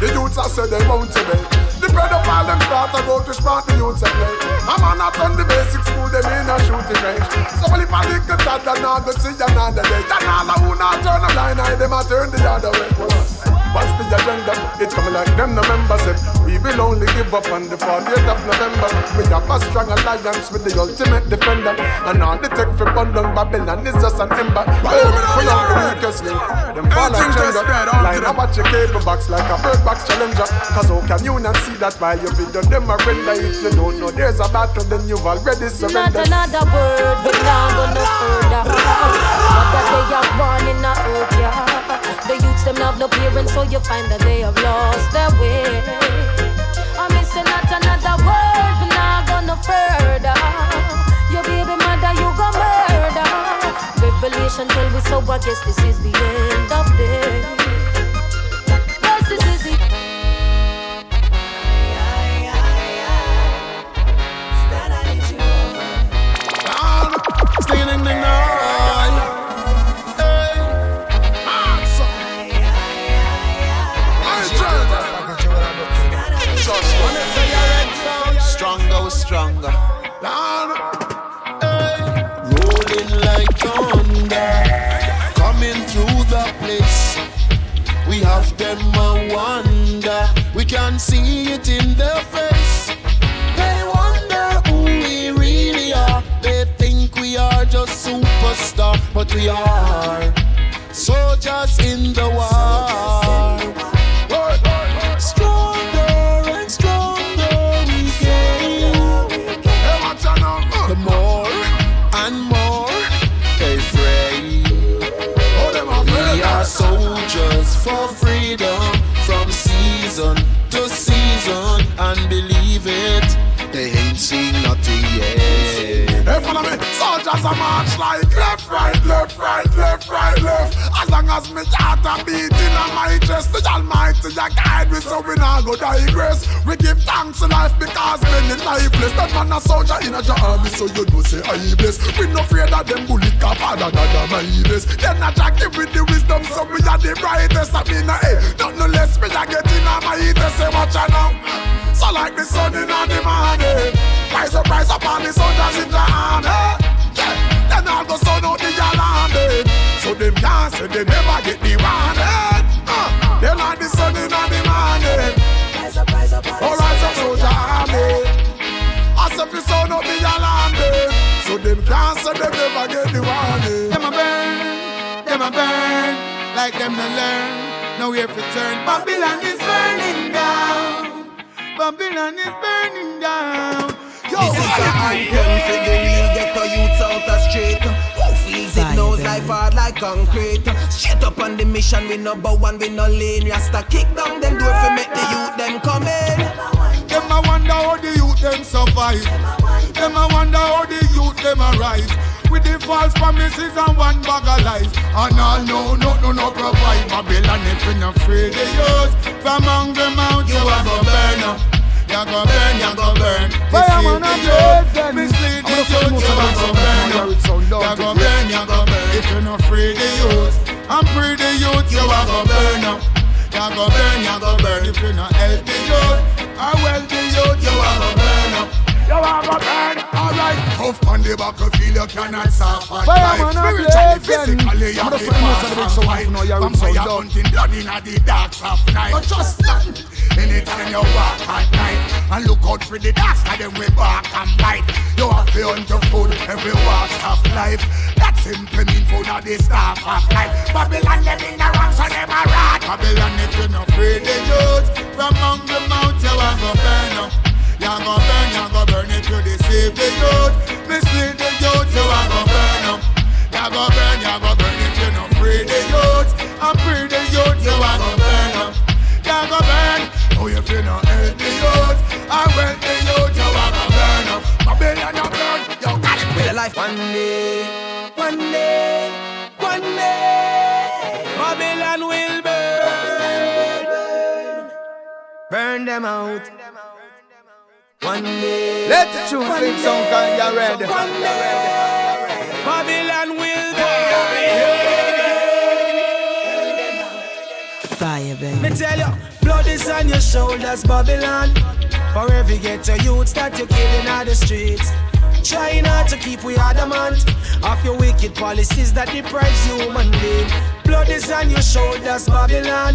the youths I said they won't obey. The pedophile them start to go to smart the youths a play. A man not on the basic school, them in a shooting range. So well, if I lick a tad, then I go see another day. Then all who not turn a blind eye, them a turn the other way. What's the agenda? It's coming like them November said We will only give up on the 40th of November. We have a strong alliance with the ultimate defender. And all the tech for bundle Babylon is just an ember. Oh, pull out the weakest link Them fall like Jenga Line up watch your cable box like a bird box challenger. Cause how can you not see that while you video them? A render If you don't know there's a battle then you've already surrendered.
Not another word, we not go no further. But that they are born in a earth, yeah. The youths them have no parents, so you find that they have lost their way. I'm missing not another word, we not go no further. Your baby mother, you go murder. Revelation tell we so, I guess this is the end of day.
Stronger, stronger.
Rolling like thunder, coming through the place. We have them a wonder, we can see it in their face. They wonder who we really are. They think we are just superstar, but we are soldiers in the war.
Like left, right, left, right, left, right, left. As long as me heart a beating on my chest, the Almighty a guide me so we not go digress. We give thanks to life because many lifeless. That man a soldier in a army, ah, so you know say I bless. We no afraid of them bullet cap harder ah, than my best. Then I jack give with the wisdom, so we are the brightest. I mean, hey, not no less me a get in on my eaters. Say watch out now. So like the sun in the morning. Rise up, rise up on the soldiers in the army. Yeah. Then all go sun out the alarm. eh. So them can't say they never get the warning. Uh, they like the sun in the morning. Oh, rise up, soldier army. As if the sun out the alarm. eh. So them can't say they never get the warning.
Them a burn, them a burn, like them no learn. Now we have to turn. Babylon is burning down. Babylon is burning down. Yo,
This is a anthem for the real ghetto youths out the street. Who feels it knows eh? life hard like concrete. Straight up on the mission, we no bow and we no lane. Rasta kick down them door for make the youth them come in.
Them a wonder how the youth them survive. Them a wonder how the youth them arise. With the false promises and one bag of lies. And all no, no, no, no provide. Babylon if you not free the youth. From among mount you a go burn up. You go burn, you go burn.
Fireman
Deceive
and
the youth. Mislead the
I'm
youth.
gonna
You
put
go burn
them
up.
on the sound
You go burn, you go burn. If you not free the youth. And free the youth, you a go burn up. You go burn, you go burn. If you not help the youth. Or well the youth, you a go burn up.
You a go burn.
Alright, tough on the battlefield, you cannot suffer.
Fireman and
Spiritually,
blessing.
physically, you
I'm
have
the
to
friend most of the big
pass
sound
and fight.
now, you're
Vampire
sound down.
hunting blood in the dark of night. But just nothing. Anytime you walk at night and look out for the dark sky, then we bark and bite. You have to hunt your food every walk of life. That simply mean food of the staff of life. Babylon, the wrong, so them a rat. Babylon, if you're not free, the youth from among the mount, you are gonna burn up. You go burn, you go burn if you deceive the youth. Mislead the youth, you are go burn up. You go burn, you go burn if you're not free the youth. And free the youth, you are go burn up. You go burn, oh you not help the youth. And when the youth, you go burn up. Babylon, you burn, you got it.
With life one day, one day, one day.
Babylon will burn.
Burn them out. One day.
Let the truth sing
day,
some kind, you ready?
One day.
Babylon will burn.
Fire, baby.
Me tell you, blood is on your shoulders, Babylon. For every ghetto youths that you're killing on the streets. Try not to keep we adamant of your wicked policies that deprives human being. Blood is on your shoulders, Babylon.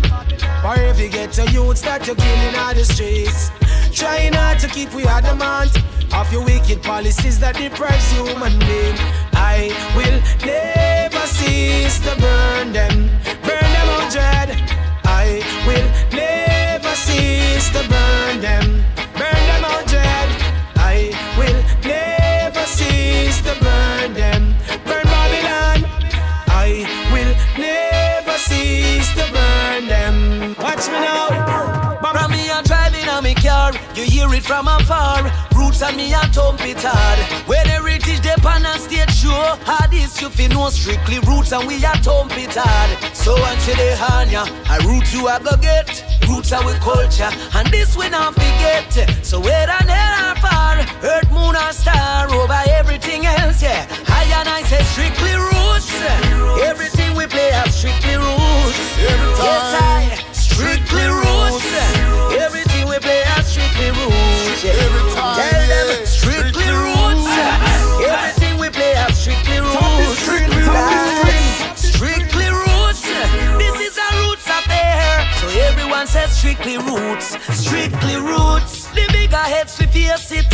For every ghetto youths that you're killing on the streets. Try not to keep we adamant of your wicked policies that deprives human being. I will never cease to burn them, burn them on dread. I will never cease to burn them, burn them on dread. I will never cease to burn them, burn Babylon. I will never cease to burn them. Watch me now.
From me a driving on me car, you hear it from afar. Roots and me a thump it hard. When heritage they pan and stage show, how this you fi know strictly roots and we a thump it hard. So until they hand ya, I root you a go get. Roots we culture, and this we not forget. So whether near or far, earth, moon or star, over everything else, yeah. I and I say strictly roots. Everything we play are strictly roots. Yes, I strictly roots. Everything we play are strictly roots. Yeah. Tell them strictly roots. Strictly roots. The bigger heads we face it.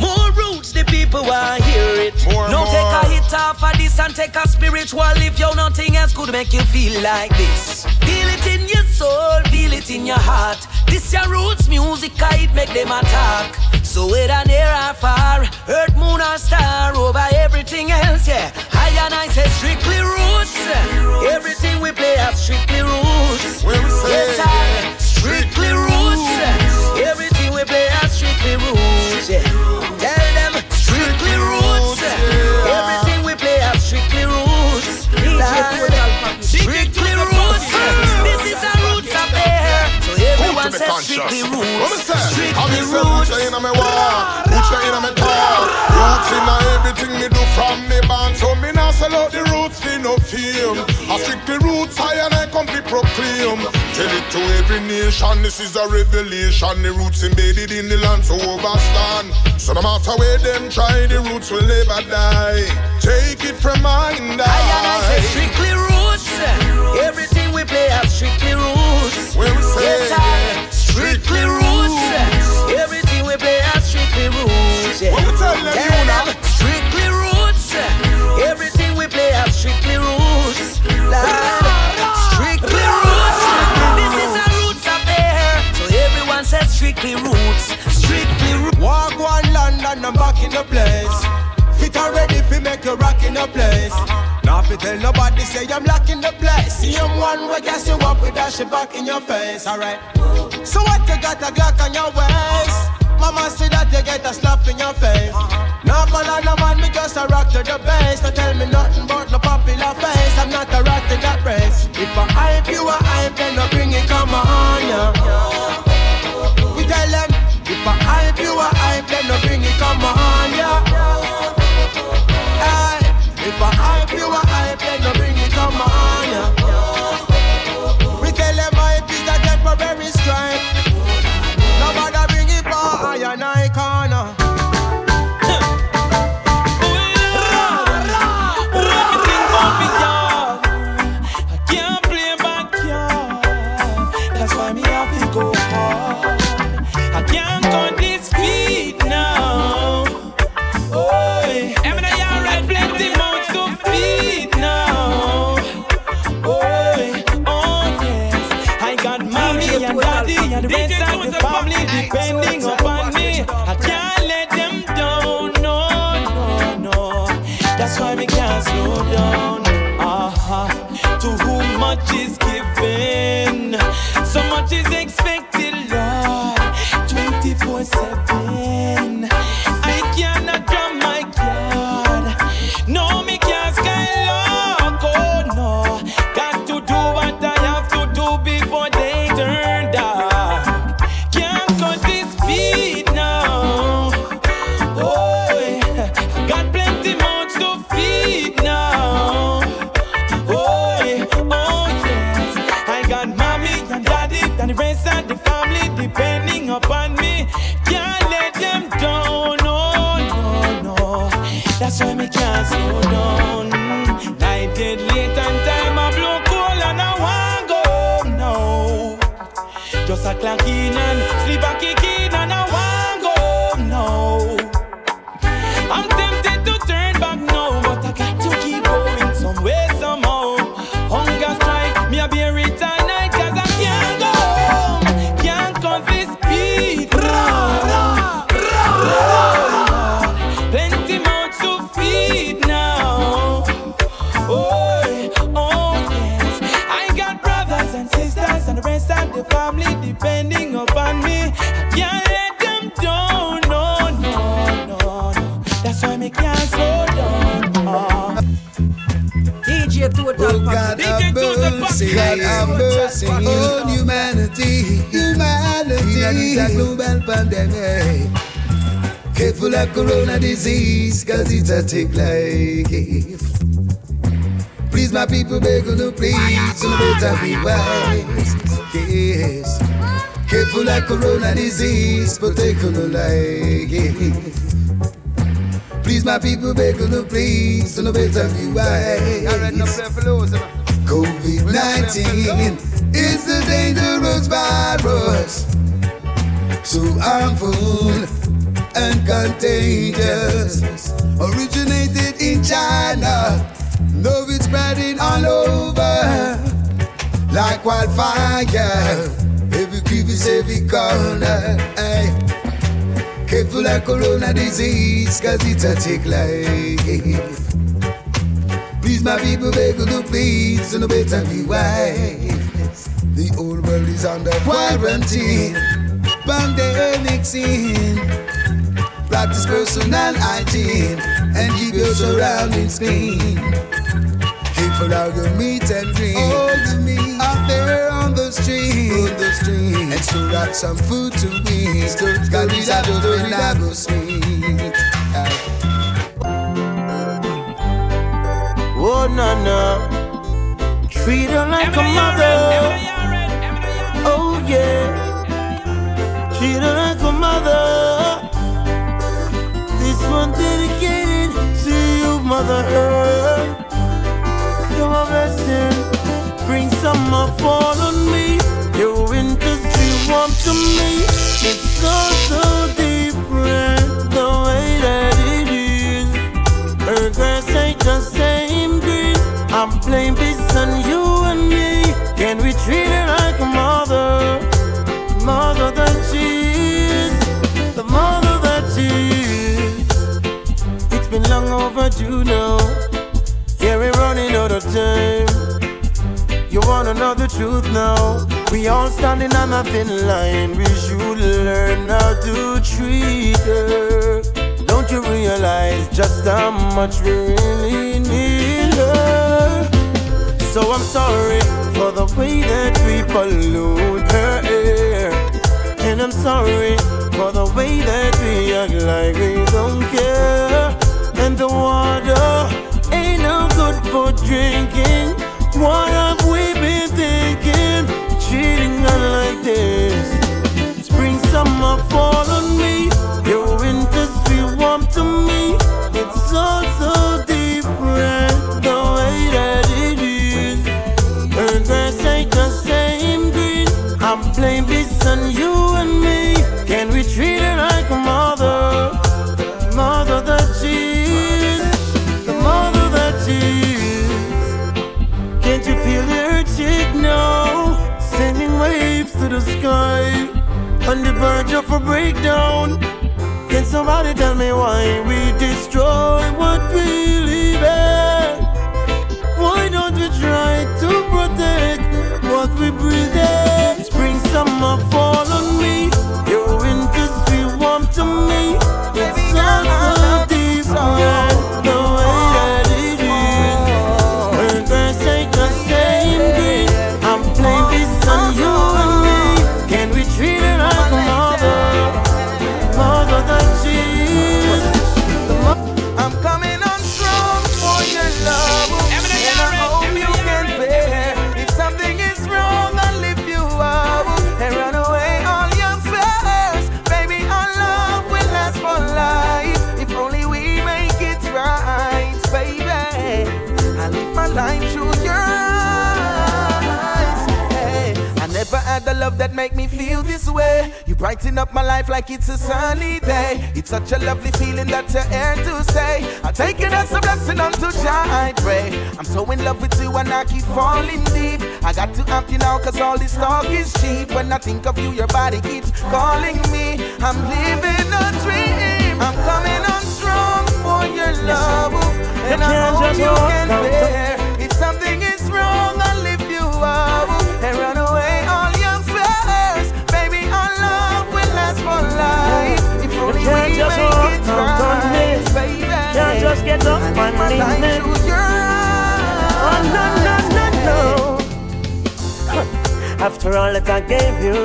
More roots, the people want hear it. More, no take a hit off of this and take a spiritual. If you nothing else could make you feel like this. Feel it in your soul, feel it in your heart. This your roots music, I it make them attack. So whether near or far, earth, moon or star, over everything else, yeah. I and I say strictly roots. Everything we play are strictly roots. Yes, I strictly roots. Everything we play are strictly roots. Yeah. Tell them strictly roots. Everything we play are strictly roots. Strictly roots. This is a roots affair. So everyone says strictly roots.
In roots roots in my roots in everything me do from me band. So me the roots fame. I strictly roots and I come to proclaim. Tell it to every nation, this is a revelation. The roots embedded in the land so overstand. So no matter where them try, the roots will never die. Take it from mine,
I and I say strictly roots. Everything we play are strictly roots. Yes, I strictly roots. Everything we play are strictly roots. Yeah. Tell them strictly roots. Strictly roots.
Walk one London, I'm back in the place. Fit and ready fi make you rock in the place. Now fi tell nobody say I'm lock in the place. See I'm one way gas you up with that shit back in your face. Alright. So what you got a Glock on your waist? Mama say that you get a slap in your face. Now follow no man, me just a rock to the base. Don't tell me nothing about no popular face. I'm not a rat in that race. If I hype you, I hype, then no bring it, come on, yeah. Tell them, if I hype you, I hype, then no bring it, come on, yeah. Aye. If I hype you, I
so much A
global pandemic. Careful of corona disease, cause it's a tick like Please, my people, beg on the please, so better be wise. Yes. Careful of corona disease, protect on the life. Please, my people, beg on the please, so better be wise. COVID 19 is the dangerous virus, so harmful and contagious. Originated in China, though it's spreading all over like wildfire. Every crevice, every corner. Hey. Careful of corona disease, cause it's a tick life. Please, my people, beg you to please, and better be wise. The whole world is under quarantine, pandemic scene. Practice personal hygiene and keep your surroundings clean. Keep for all your meat and drink. All the meat out there on the street, on the street, and still got some food to eat. Cause these are just when I go sweet.
Oh, na na. Treat her like a mother. Oh, yeah. Like mother. This one dedicated to you, Mother Earth. Blessing. Bring some up all on me. Your winter's warm to me. It's so, so different the way that it is. Her grass ain't the same green. I'm blame this long overdue now. Yeah, we're running out of time. You wanna know the truth now? We all standing on a thin line. We should learn how to treat her. Don't you realize just how much we really need her? So I'm sorry for the way that we pollute her air. And I'm sorry for the way that we act like we don't care. The water ain't no good for drinking. What have we been thinking? Cheating on like this. Spring, summer, fall the verge of a breakdown. Can somebody tell me why we destroy what we
brighten up my life like it's a sunny day. It's such a lovely feeling that you're here to stay. I take it as a blessing unto Jah I pray. I'm so in love with you and I keep falling deep. I got to have you now cause all this talk is cheap. When I think of you, your body keeps calling me. I'm living a dream. I'm coming on strong for your love. And I hope
just
you can bear.
Just get up and
my
leave me. Oh, no, no, no, no. After all that I gave you,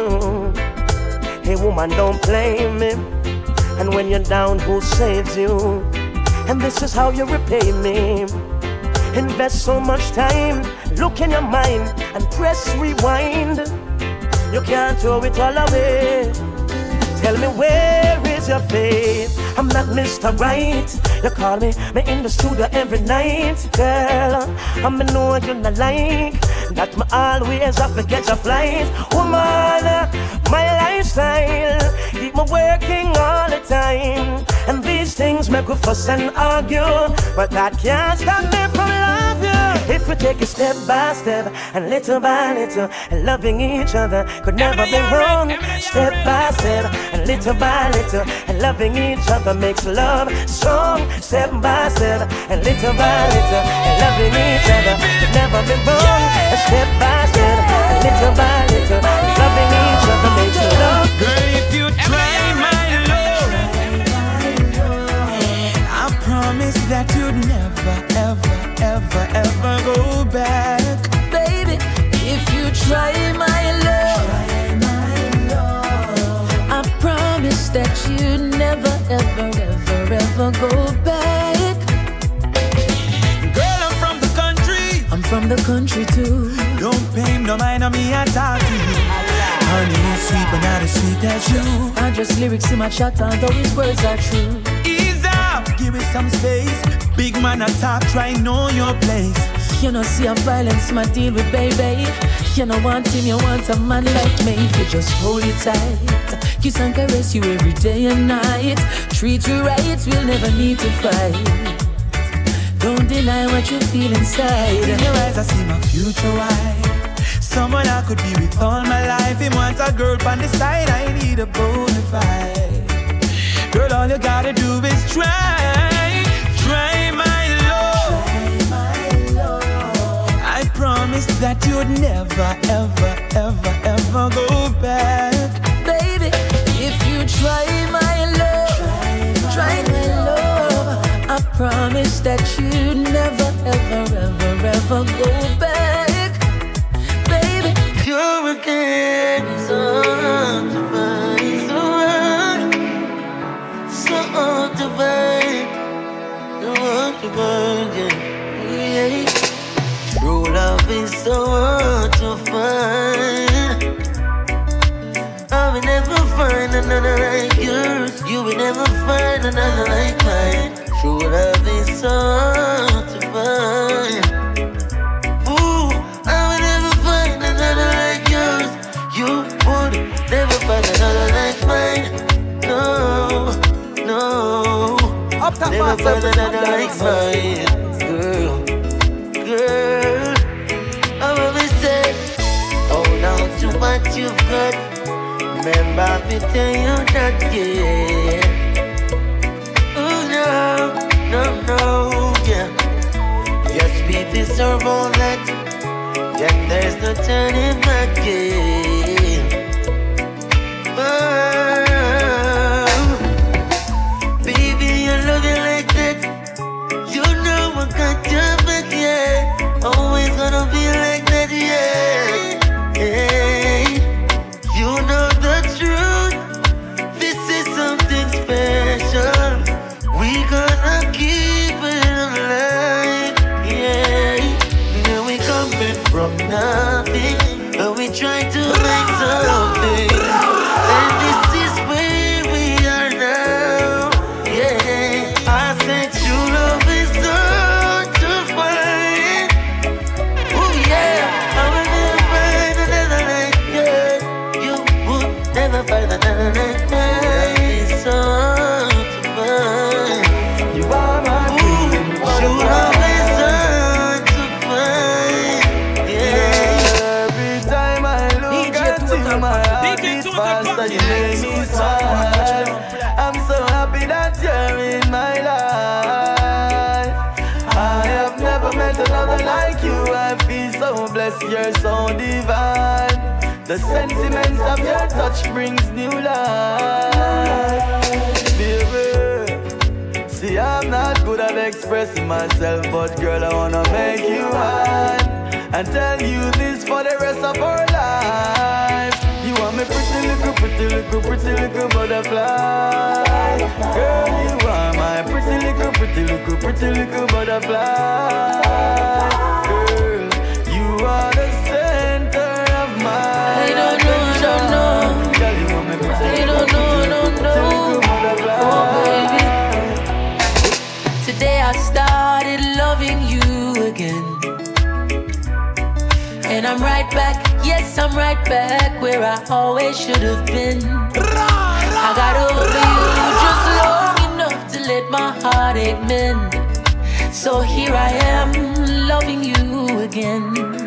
hey woman, don't blame me. And when you're down, who saves you? And this is how you repay me. Invest so much time, look in your mind, and press rewind. You can't throw it all away. Tell me where is your faith? I'm not Mr. Right. You call me, me in the studio every night, girl. I'm me know you're not like that. Me always have to catch a flight, woman. My lifestyle keep me working all the time, and these things make we fuss and argue, but that can't stop me from love you. If we take it step by step and little by little, and loving each other could never be wrong. Step by step and little by little, loving each other makes love strong. Step by step and little by little, and loving
coming wrong. Step by step, and little by little, loving each other makes love.
Girl, if you try my love, I promise that you'd never, ever, ever, ever go back.
Baby, if you try my love, you never, ever, ever, ever go back.
Girl, I'm from the country.
I'm from the country too.
Don't pay no mind on me, I talk to you. Honey, you sweet, but not as sweet as you.
I just lyrics in my chat, although his words are true.
Ease up, give me some space. Big man attack, try know your place.
You know, see, I'm violence, my deal with baby. You know, want him, you want a man like me. If you just hold it tight, kiss and caress you every day and night. Treat you right, we'll never need to fight. Don't deny what you feel inside.
In your eyes, I see my future wife. Someone I could be with all my life. He wants a girl on the side, I need a bona fide. Girl, all you gotta do is try, try my love. I promise that you'd never, ever, ever, ever go back.
Try my love, try my love, I promise that you never, ever, ever, ever go back. Baby,
You're again so find, so hard, so find, so yeah. yeah. True love is so hard to find. Like yours. You will never find another like mine. True love is so hard to find. Ooh, I will never find another like yours. You would never find another like mine. No, no. never find another like mine. Me tell you that, yeah. Oh no, no, no, yeah. Yes, we deserve all that. Then there's no turning back, yeah.
Brings new life, baby. See, I'm not good at expressing myself, but girl, I wanna make you mine and tell you this for the rest of our life. You are my pretty little, pretty little, pretty little butterfly. Girl, you are my pretty little, pretty little, pretty little butterfly.
Yes, I'm right back where I always should have been. I got over you just long enough to let my heartache mend. So here I am, loving
you
again.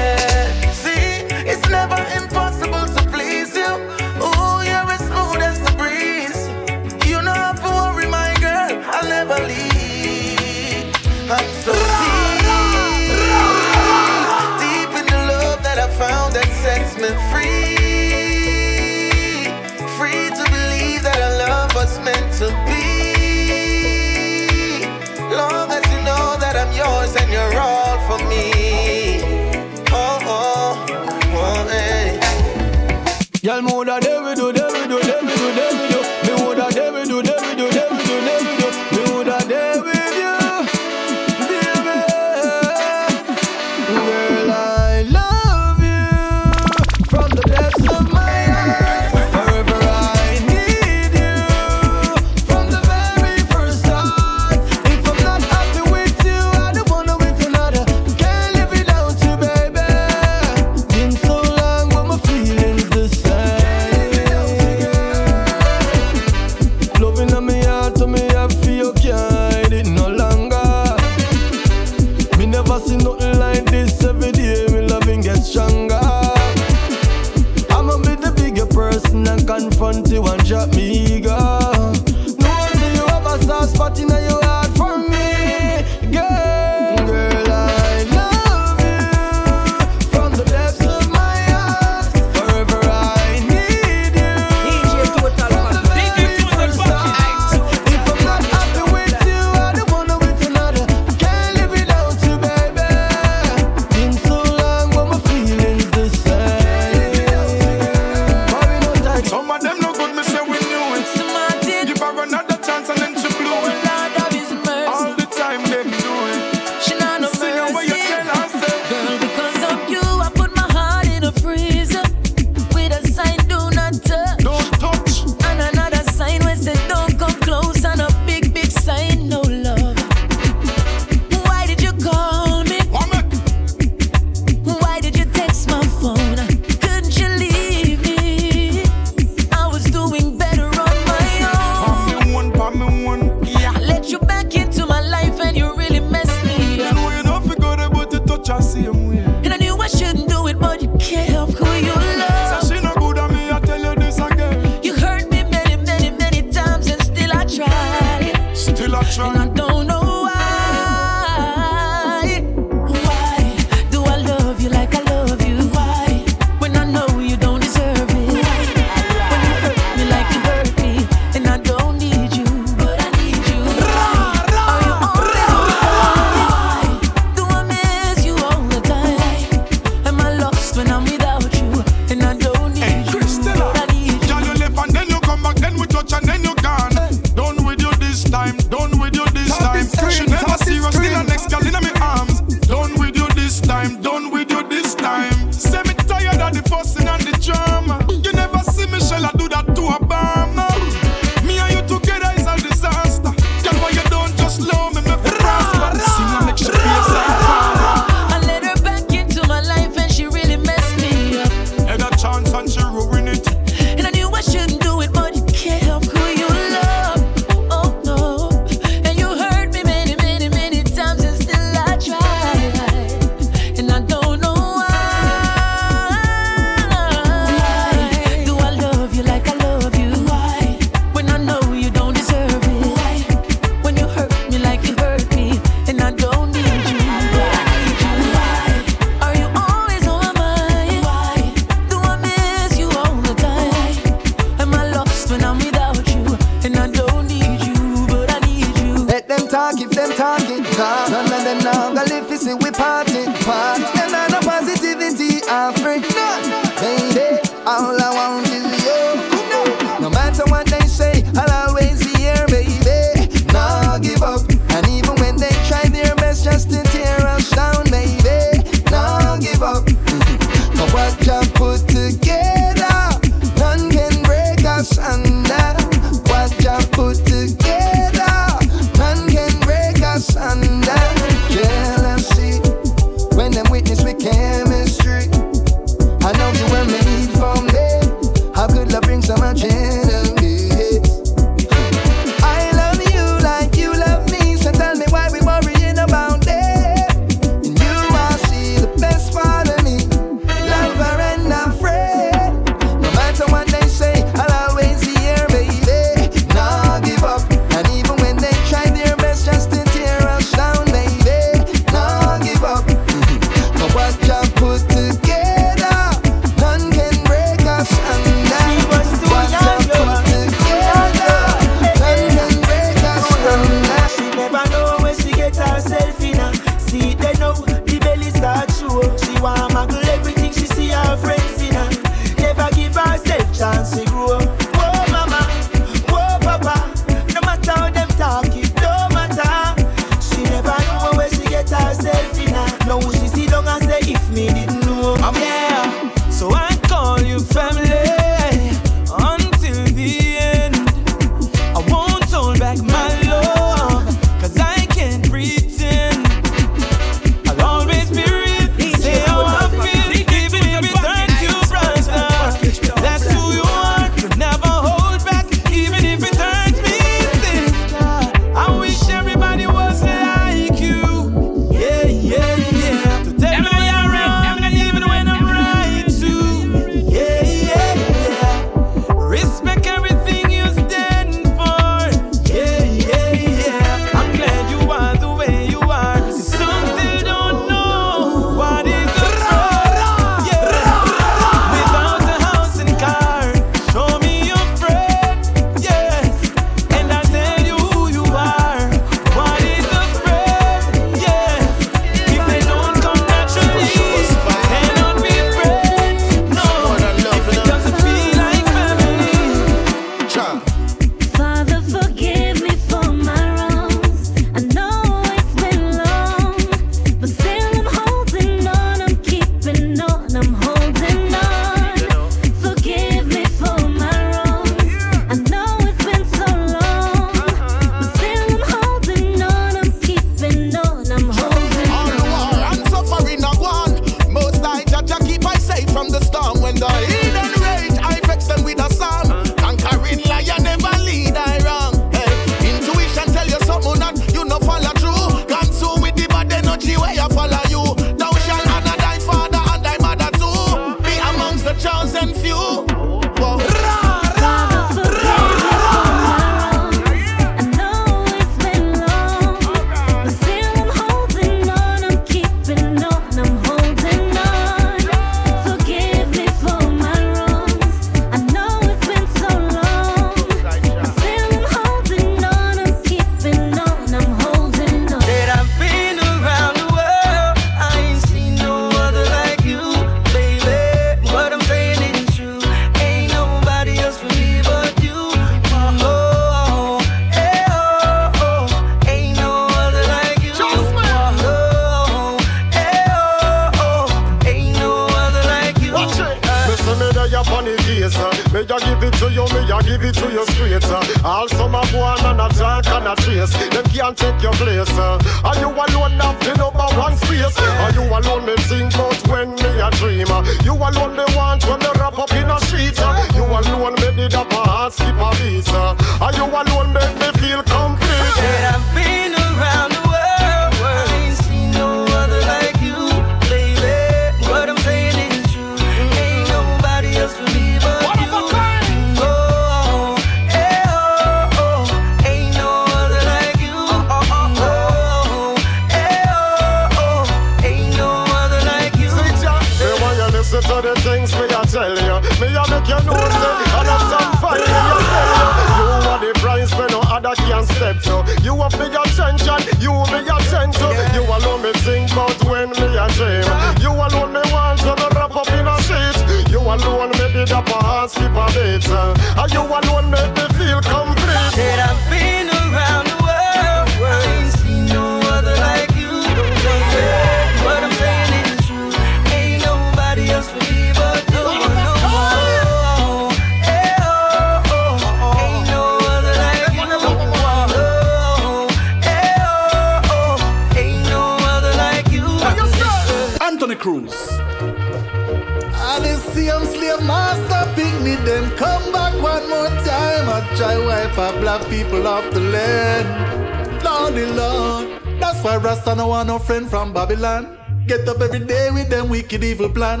Get up every day with them wicked evil plan.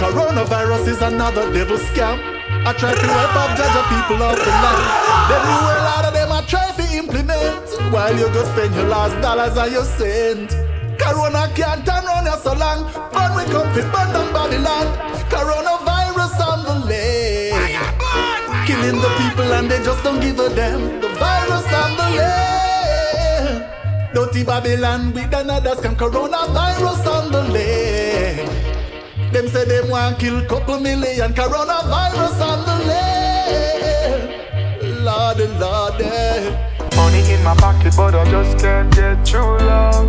Coronavirus is another devil scam. I try to wipe up Jah Jah people off the land. Then you a lot of them I try to implement. While you go spend your last dollars and your cent. Corona can't turn around you so long. But we come fi burn down Babylon. Coronavirus on the lane. Killing the people and they just don't give a damn. The virus on the lane. Dirty Babylon with another scam. Coronavirus on the lane. Them say them want kill couple million. Coronavirus on the lane. Lordy, Lordy. Eh.
Money in my pocket, but I just can't get true love.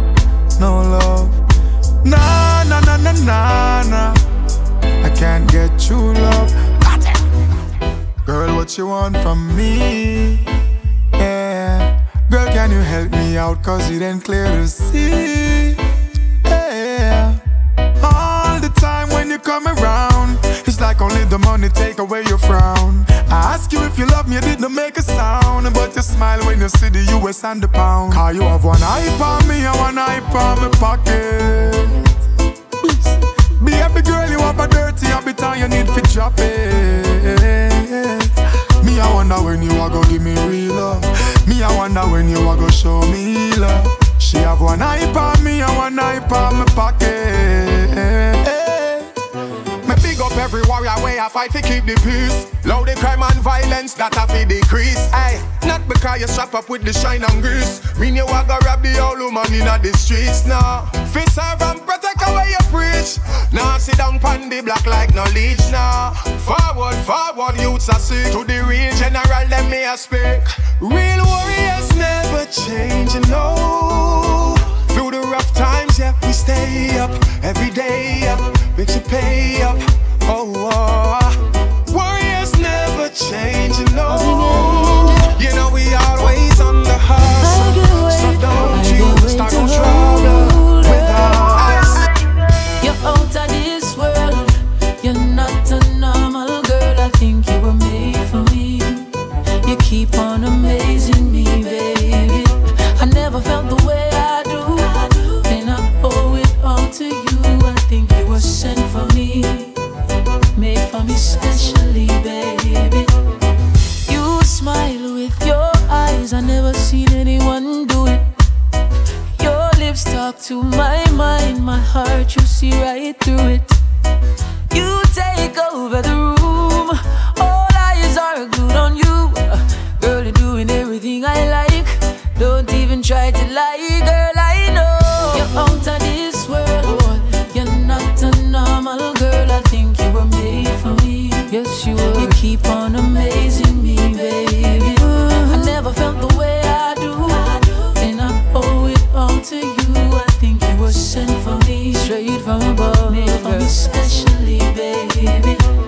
No love. Nah, nah, nah, nah, nah, nah. I can't get true love. Girl, what you want from me? Girl, can you help me out? Cause it ain't clear to see. Yeah. All the time when you come around, it's like only the money take away your frown. I ask you if you love me, you didn't make a sound. But you smile when you see the US and the pound. Cause you have one eye on me and one eye on my pocket. Be Baby girl, you have a dirty habit and you need to drop it. Me, I wonder when you are gonna give me real love. Me, I wonder when you are gonna show me love. She have one eye on me and one eye on my pocket.
Every warrior way I fight to keep the peace. Low the crime and violence that have to decrease. Aye, not because you strap up with the shine and grease. Mean you a go rob the old woman in the streets now. Fi serve and protect away you preach. Now sit down pon the block like no leech now. Forward, forward, youths are sick. To the real general, them me a speak. Real warriors never change, you know. Through the rough times, yeah, we stay up every day up, makes you pay up. Oh, oh. warriors never change, you know. You know we always on the hustle, so don't you start trouble
Made for me specially, baby. You smile with your eyes. I never seen anyone do it. Your lips talk to my mind, my heart, you see right through it. You take over the room, keep amazing me, baby. Ooh, I never felt the way I do, and I owe it all to you. I think you were sent for me, straight from above, for me
specially, baby.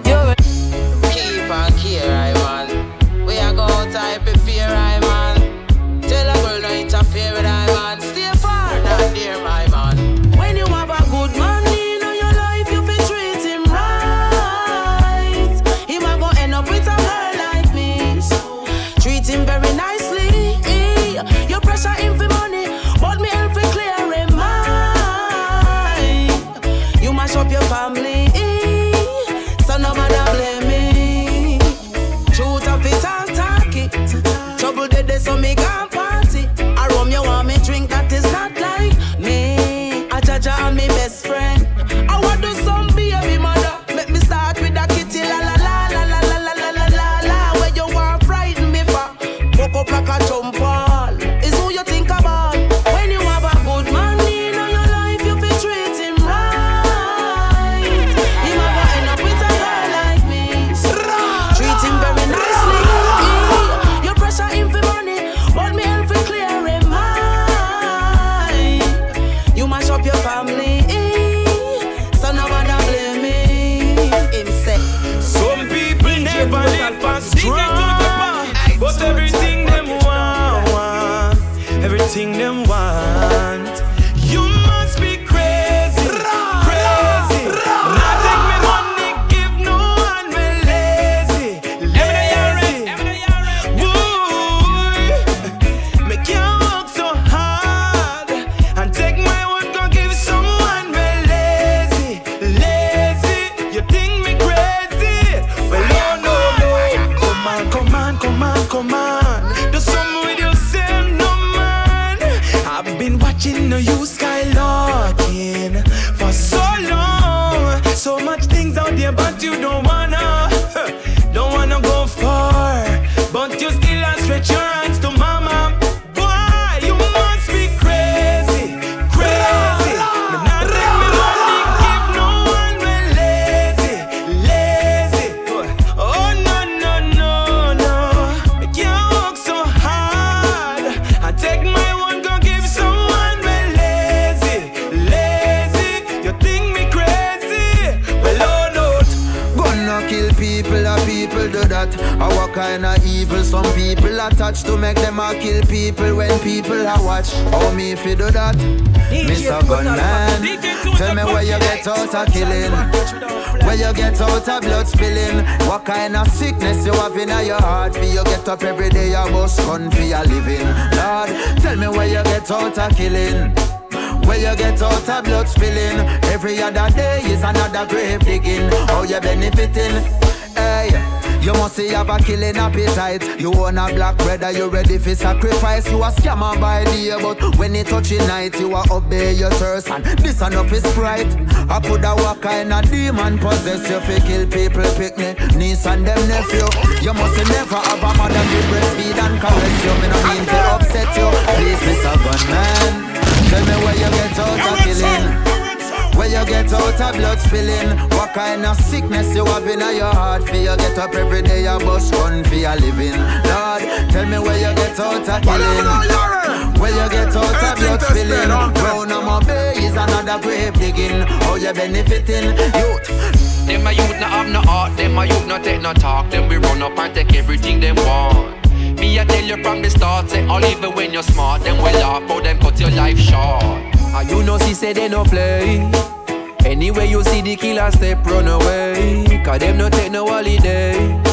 You a
obey your thirst. And this enough is right. I put have what kind of demon possess you fi kill people, pick me, niece and them nephew. You must never have a mother to breastfeed and caress you. Me no mean to upset you. Please, Mr. Gunman. Tell me where you get out of killing. Where you get out of blood spilling. What kind of sickness you have in your heart? For you get up every day, you bust gun for your living. Lord, tell me where you get out of killing. Where you get out of blood spilling. Brown on my bay is another grave digging. How you benefiting? Youth.
Them a youth not have no heart, them a youth not take no talk. Them we run up and take everything them want. Me I tell you from the start, say all even when you're smart, them will laugh, but them cut your life short. And you know she say they no play. Anyway you see the killer step run away, cause them no take no holiday.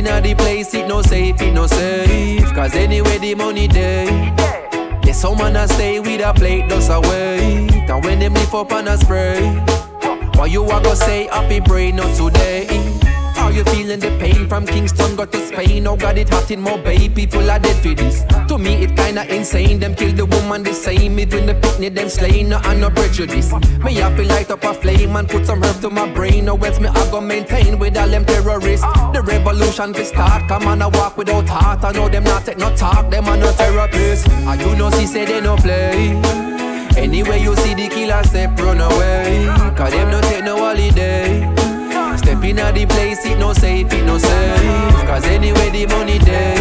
Step in the place, it no safe, it no safe, cause anyway the money day. Yeah, someone a stay with a plate, just away. And when them lift up and a spray. Why you a go say happy pray not today? Are you feeling the pain from Kingston got to Spain? Oh God, it hot in Mobay, people are dead for this. To me, it kinda insane. Them kill the woman the same. Even the picnic, them slain, no and no prejudice. Me have to light up a flame and put some herb to my brain. Or else me I go maintain with all them terrorists. The revolution will start. Come on, I walk without heart. I know them not take no talk. Them are no therapists. I you know, she say they no play. Anyway, you see the killer step run away. Cause them no take no holiday. Step in the place, it no safe, it no safe. Cause anyway, the money there.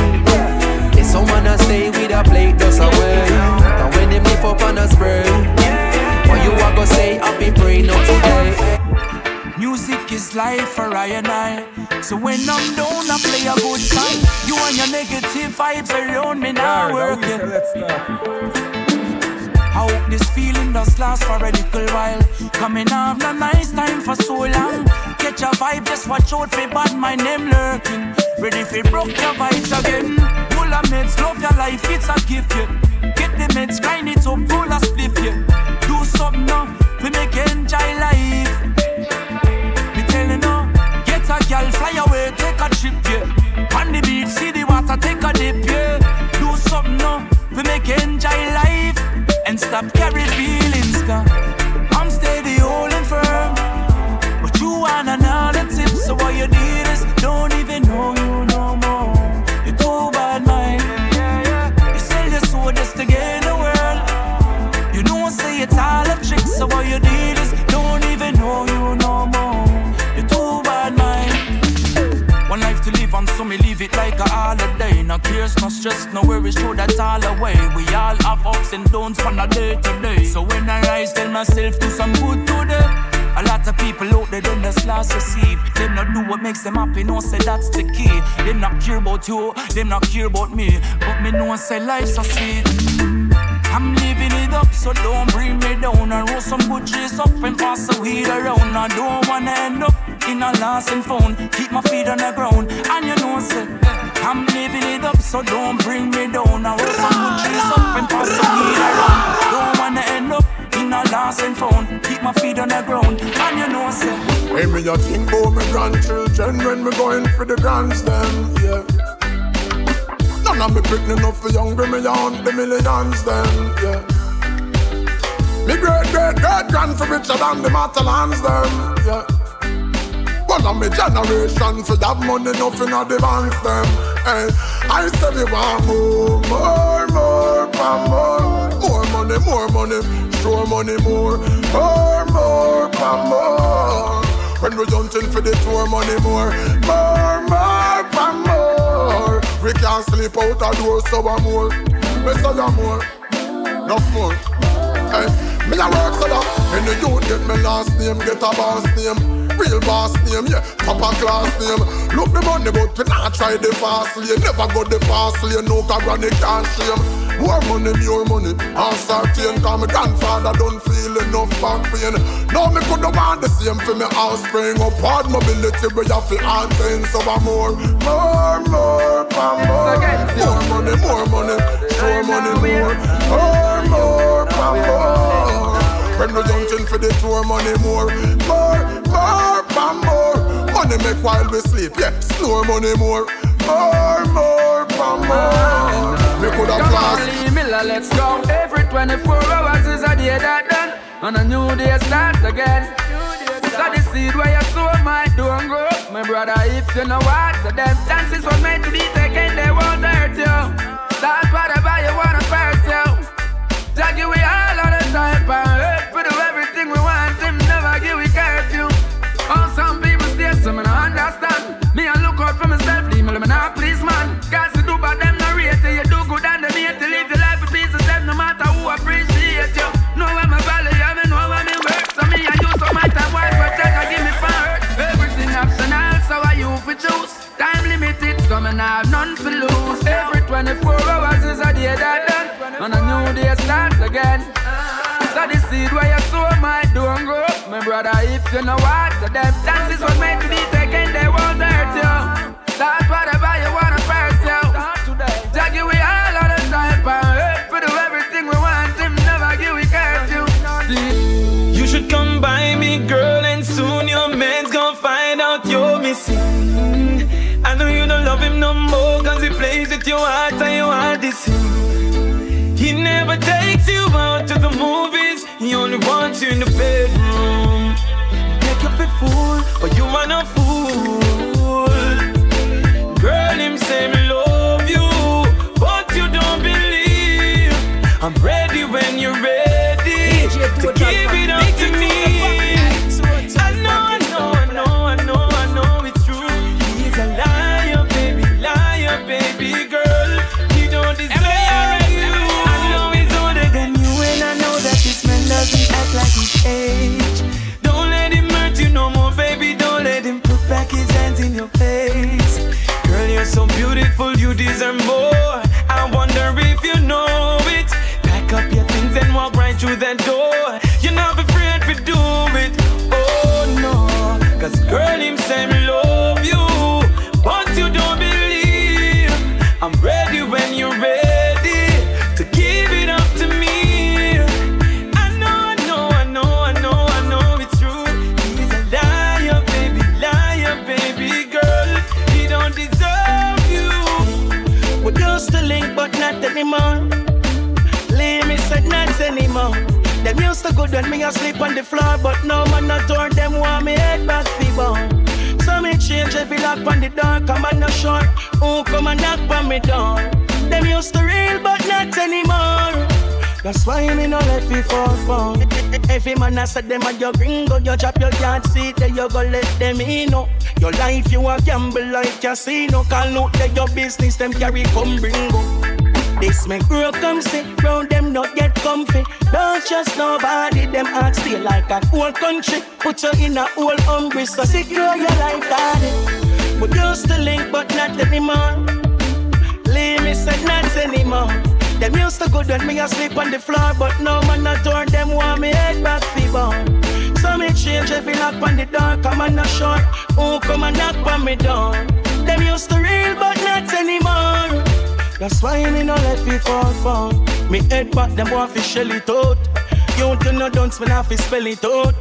There's someone that stay with a plate, just away. And when them lift up on a spray. What you a go say, happy pray not today.
Music is life for I and I. So when I'm down, I play a good song. You and your negative vibes around me now working. I hope this feeling does last for a little while. Coming off no nice time for so long. Catch a vibe, just watch out for bad my name lurking. Ready for broke your vibes again. Pull of meds, love your life, it's a gift, yeah. Get the meds, grind it up, full of spliff, yeah. Do something now, we make enjoy life. Me telling you, get a girl, fly away, take a trip, yeah. On the beach, see the water, take a dip, yeah. Do something now, we make enjoy life. And stop No stress, no worries, throw that all away. We all have ups and downs from a day to day. So when I rise, tell myself do some good today. A lot of people out there, them just lost to see. Them not do what makes them happy, no say that's the key. Them not care about you, them not care about me. But me know say life's so sweet. I'm living it up, so don't bring me down. And roll some good trees up and pass the weed around. I don't wanna end up in a lost and found. Keep my feet on the ground, and you know, say, I'm living it up, so don't bring me down. I roll some good trees up and pass the weed around. Don't wanna end up in a and found. Keep my feet on the ground, and you know, say,
Hey, me a think about me grandchildren when me going for the grands them, yeah. None of me picking enough for younger me on the millions them, yeah. Me great great great grand for richer than the Matalons them. Yeah. One of me generation for have money nothing of the banks them. Hey, eh, I say we want more, more, more, more, more, money, more money, show money more, more, more, more, more. When we hunting for the tour money more, more, more, more. We can't sleep out a door so one more. Me say ya more, no more. Hey, me a work so that the youth get me last name, get a boss name. Real boss name, yeah, top of class name. Look the money, but we not try the fast lane. Never go the fast lane, no car granny can't shame. More money, more money. I'm certain, cause my grandfather don't feel enough back pain. Now me could have want the same for me house spring up hard mobility, you have to antend some more. More, more, more, more. More money, more money. More money, more. More, more, more, more. When we junction for the tour, money more, more, more, more, more. Money make while we sleep, yeah. Snore money more, more, more, more, more. Me coulda
Come on, Miller, let's go. Every 24 hours is a day that done, and a new day starts again. So the seed where you sow might don't grow. My brother, if you know what, so them chances was meant to be taken, they won't hurt you. That's whatever you wanna pursue. Jackie, we all on the time, me nah have none to lose. Every 24 hours is a day that done, and a new day starts again. So the seed where you sow might don't grow. My brother, if you know what, so them chances was meant to be
is him. He never takes you out to the movies, he only wants you in the bedroom. Take you for fool, but you are not fool.
Good when me asleep on the floor, but no man not turn them want me head back fever. So me change every lock on the door, come on not sure who come and knock on me door. Them used to real, but not anymore. That's why me no let me fall for. Every man I said them and your gringo, you drop your yard seat, then you go let them in. No. Your life you a gamble like casino. Call out there your business, them carry come bringo. This make grow come sit round them not get comfy. Don't trust nobody, them heart stay like a whole country. Put you in a whole hungry, so secure your life, daddy. We used to link, but not anymore. Leave me said not anymore. Them used to good when me asleep on the floor, but no man not turn them want me head back fever. So me change every lock on the door, come on not short. who come and knock on me door. Them used to real, but not anymore. That's why me no let me fall for. Me head back, them want fi shell it out. You do no dance, me not fi spell it out.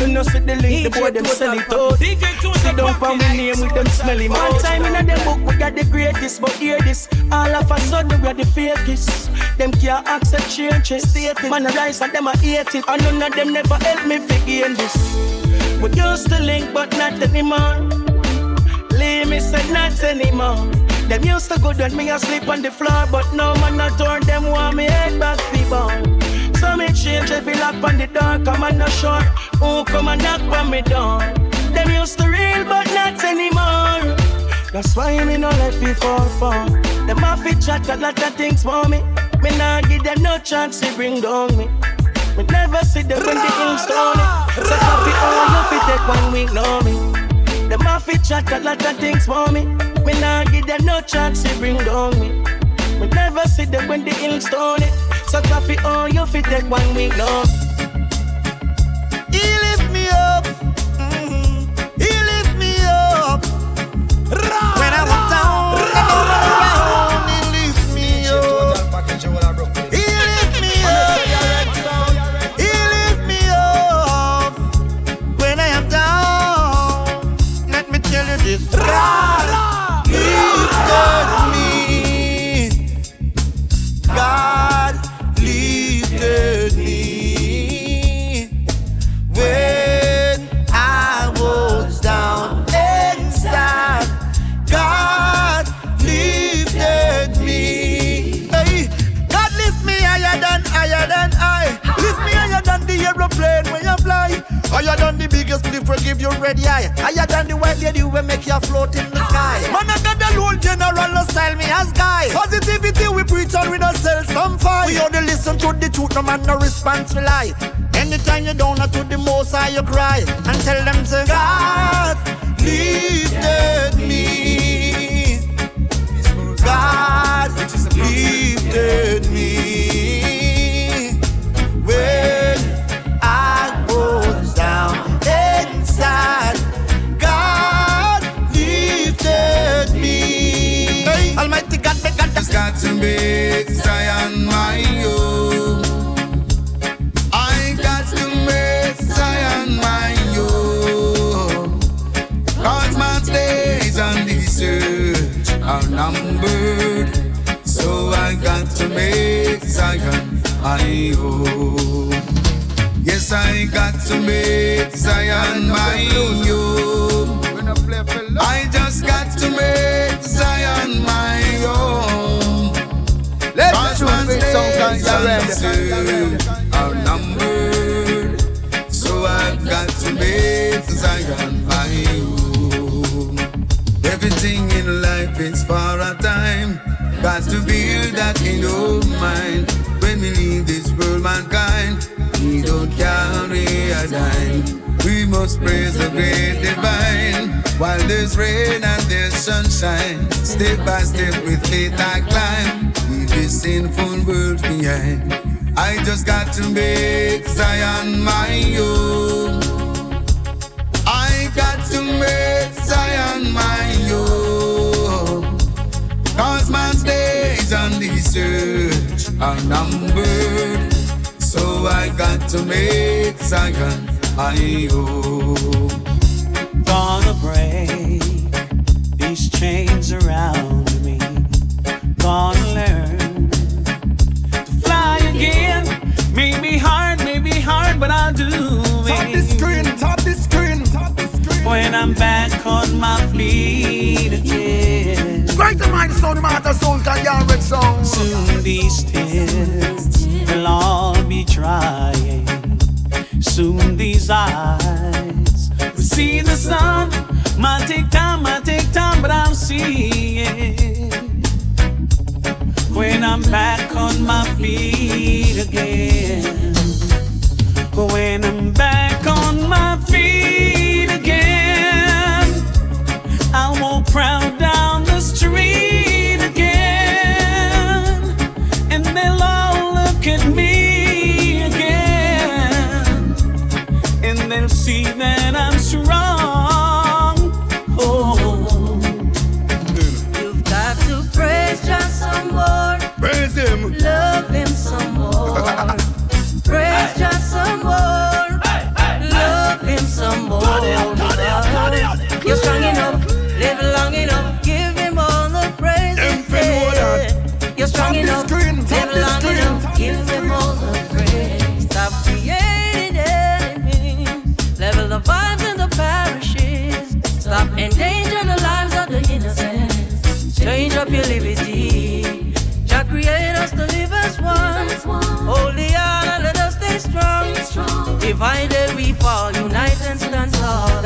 You know see the link, the boy them sell it out. Sit down for me name with them smelly mouth. One time in a them book, we got the greatest but hear this. All of a sudden we're the fakest. Them can't accept changes. Man, I rise and them I hate it. And none of them never help me figure this. We used to link, but not anymore. Leave me said not anymore. Them used to good when me asleep on the floor, but no man not turn them want me head back feeble. So me change every lock on the door, come on no sure who come and knock on me door. Them used to real, but not anymore. That's why me no let me fall for. Them have to chat a lot of things for me. Me nah give them no chance to bring down me. Me never see them when the ink stone it. So coffee all you fit take one week, know me. Them have to chat a lot of things for me. Me nah give them no chance to bring down me. Me never see them when the ink stone it. So coffee on you fit take one week, know
He than the white lady will make you float in the sky. Man, I got the Lord General no style me as guy. Positivity we preach and we don't sell some fight. We only listen to the truth, no man no response we lie. Anytime you down to the most high you cry and tell them say God lifted me. God lifted me
To make Zion my own. I got to make Zion my own. Cause my days on this earth are numbered. So I got to make Zion my own. Yes, I got to make Zion my own. I just got to make Zion my own.
Let's
Cause my
tune with some
days on this
Kangaroo.
earth numbered. So I've got to make Zion my own. Everything in life is for a time. Got to build that in our mind. When we leave this world, mankind, we don't carry a dime. We must praise the great divine. While there's rain and there's sunshine, step by step with faith I climb. Sinful world behind. I just got to make Zion my own. I got to make Zion my own. Cause man's days on this earth are numbered. So I got to make Zion my own.
Gonna break these chains around me. Gonna learn
screen, top the screen, top the screen.
When I'm back on my feet again.
The mind, sound, matter, soul, can you red sound.
Soon these tears will all be drying. Soon these eyes will see the sun. Might take time, might take time, but I'll see it. When I'm back on my feet again. When I'm back on my feet again. I'll walk proud down the street again. And they'll all look at me again. And they'll see that I'm strong. Oh.
You've got to praise just some more.
Praise him.
Love him some more. Praise just some more. You're strong enough, live long enough, give him all the praise. You're strong enough, live long enough, give him all the praise. Stop creating enemies, level the vibes in the parishes. Stop endangering the lives of the innocent. Change up your us to live as one. And let us stay strong. Divided we fall.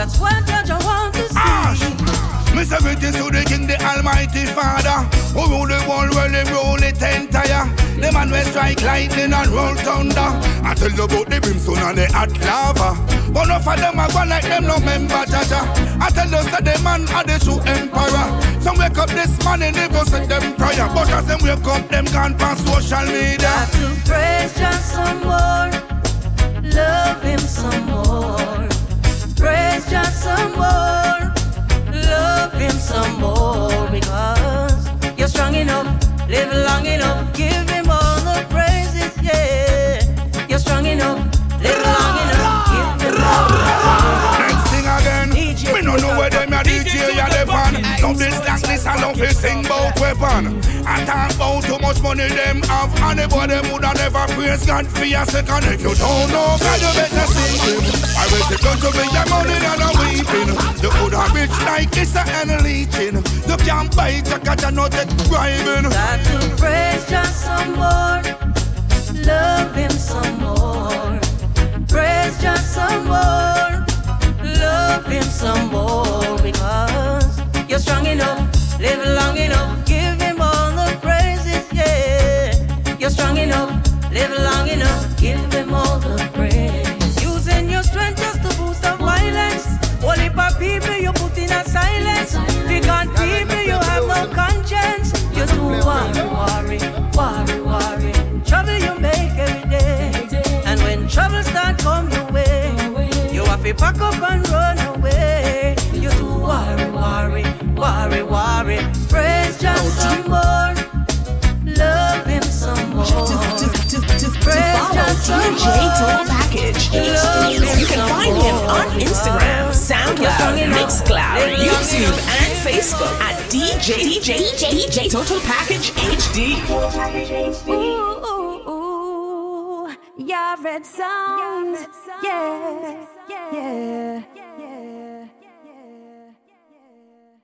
That's what Jah want to see.
Me say greetings to the King, the Almighty Father, who rule the world, well, him rule it entire. The man will strike lightning and roll thunder. I tell you about the brimstone and the hot lava. But enough of them are gone like them no member Jah Jah. I tell you that the man are the true emperor. Some wake up this morning, they go set them prayer. But as them wake up, them gone past social media.
to praise just some more, love him some more. Just some more, love him some more because you're strong enough, live long enough, give him all the praises, yeah. You're strong enough, the.
Now this like I love to sing about weapon. I talk about too much money them have, anybody woulda never praise God for a second. If you don't know God, you better sing Him. I will say don't to be your money and a weeping. You coulda rich like it's a leeching. You can't buy jacket and not take bribing.
Got to praise just some more, love him some more. Praise just some more, love him some more because you're strong enough, live long enough, give him all the praises, yeah. You're strong enough, live long enough, give him all the praise. Using your strength just to boost the violence. Only for people you put in a silence. Vegan people you have no conscience. You're too worry, worry, worry, worry. Trouble you make every day. And when trouble start come your way, you have to pack up and run away. You're too worry, worry, worry. Praise just oh, some more. Love him some more. Praise just some
DJ Total
more.
Package
Love him
You can find him on Instagram, SoundCloud, Mixcloud, YouTube, and Facebook at DJ DJ DJ Total Package HD.
Ooh, ooh, ooh, yeah, red sound. Yeah, yeah,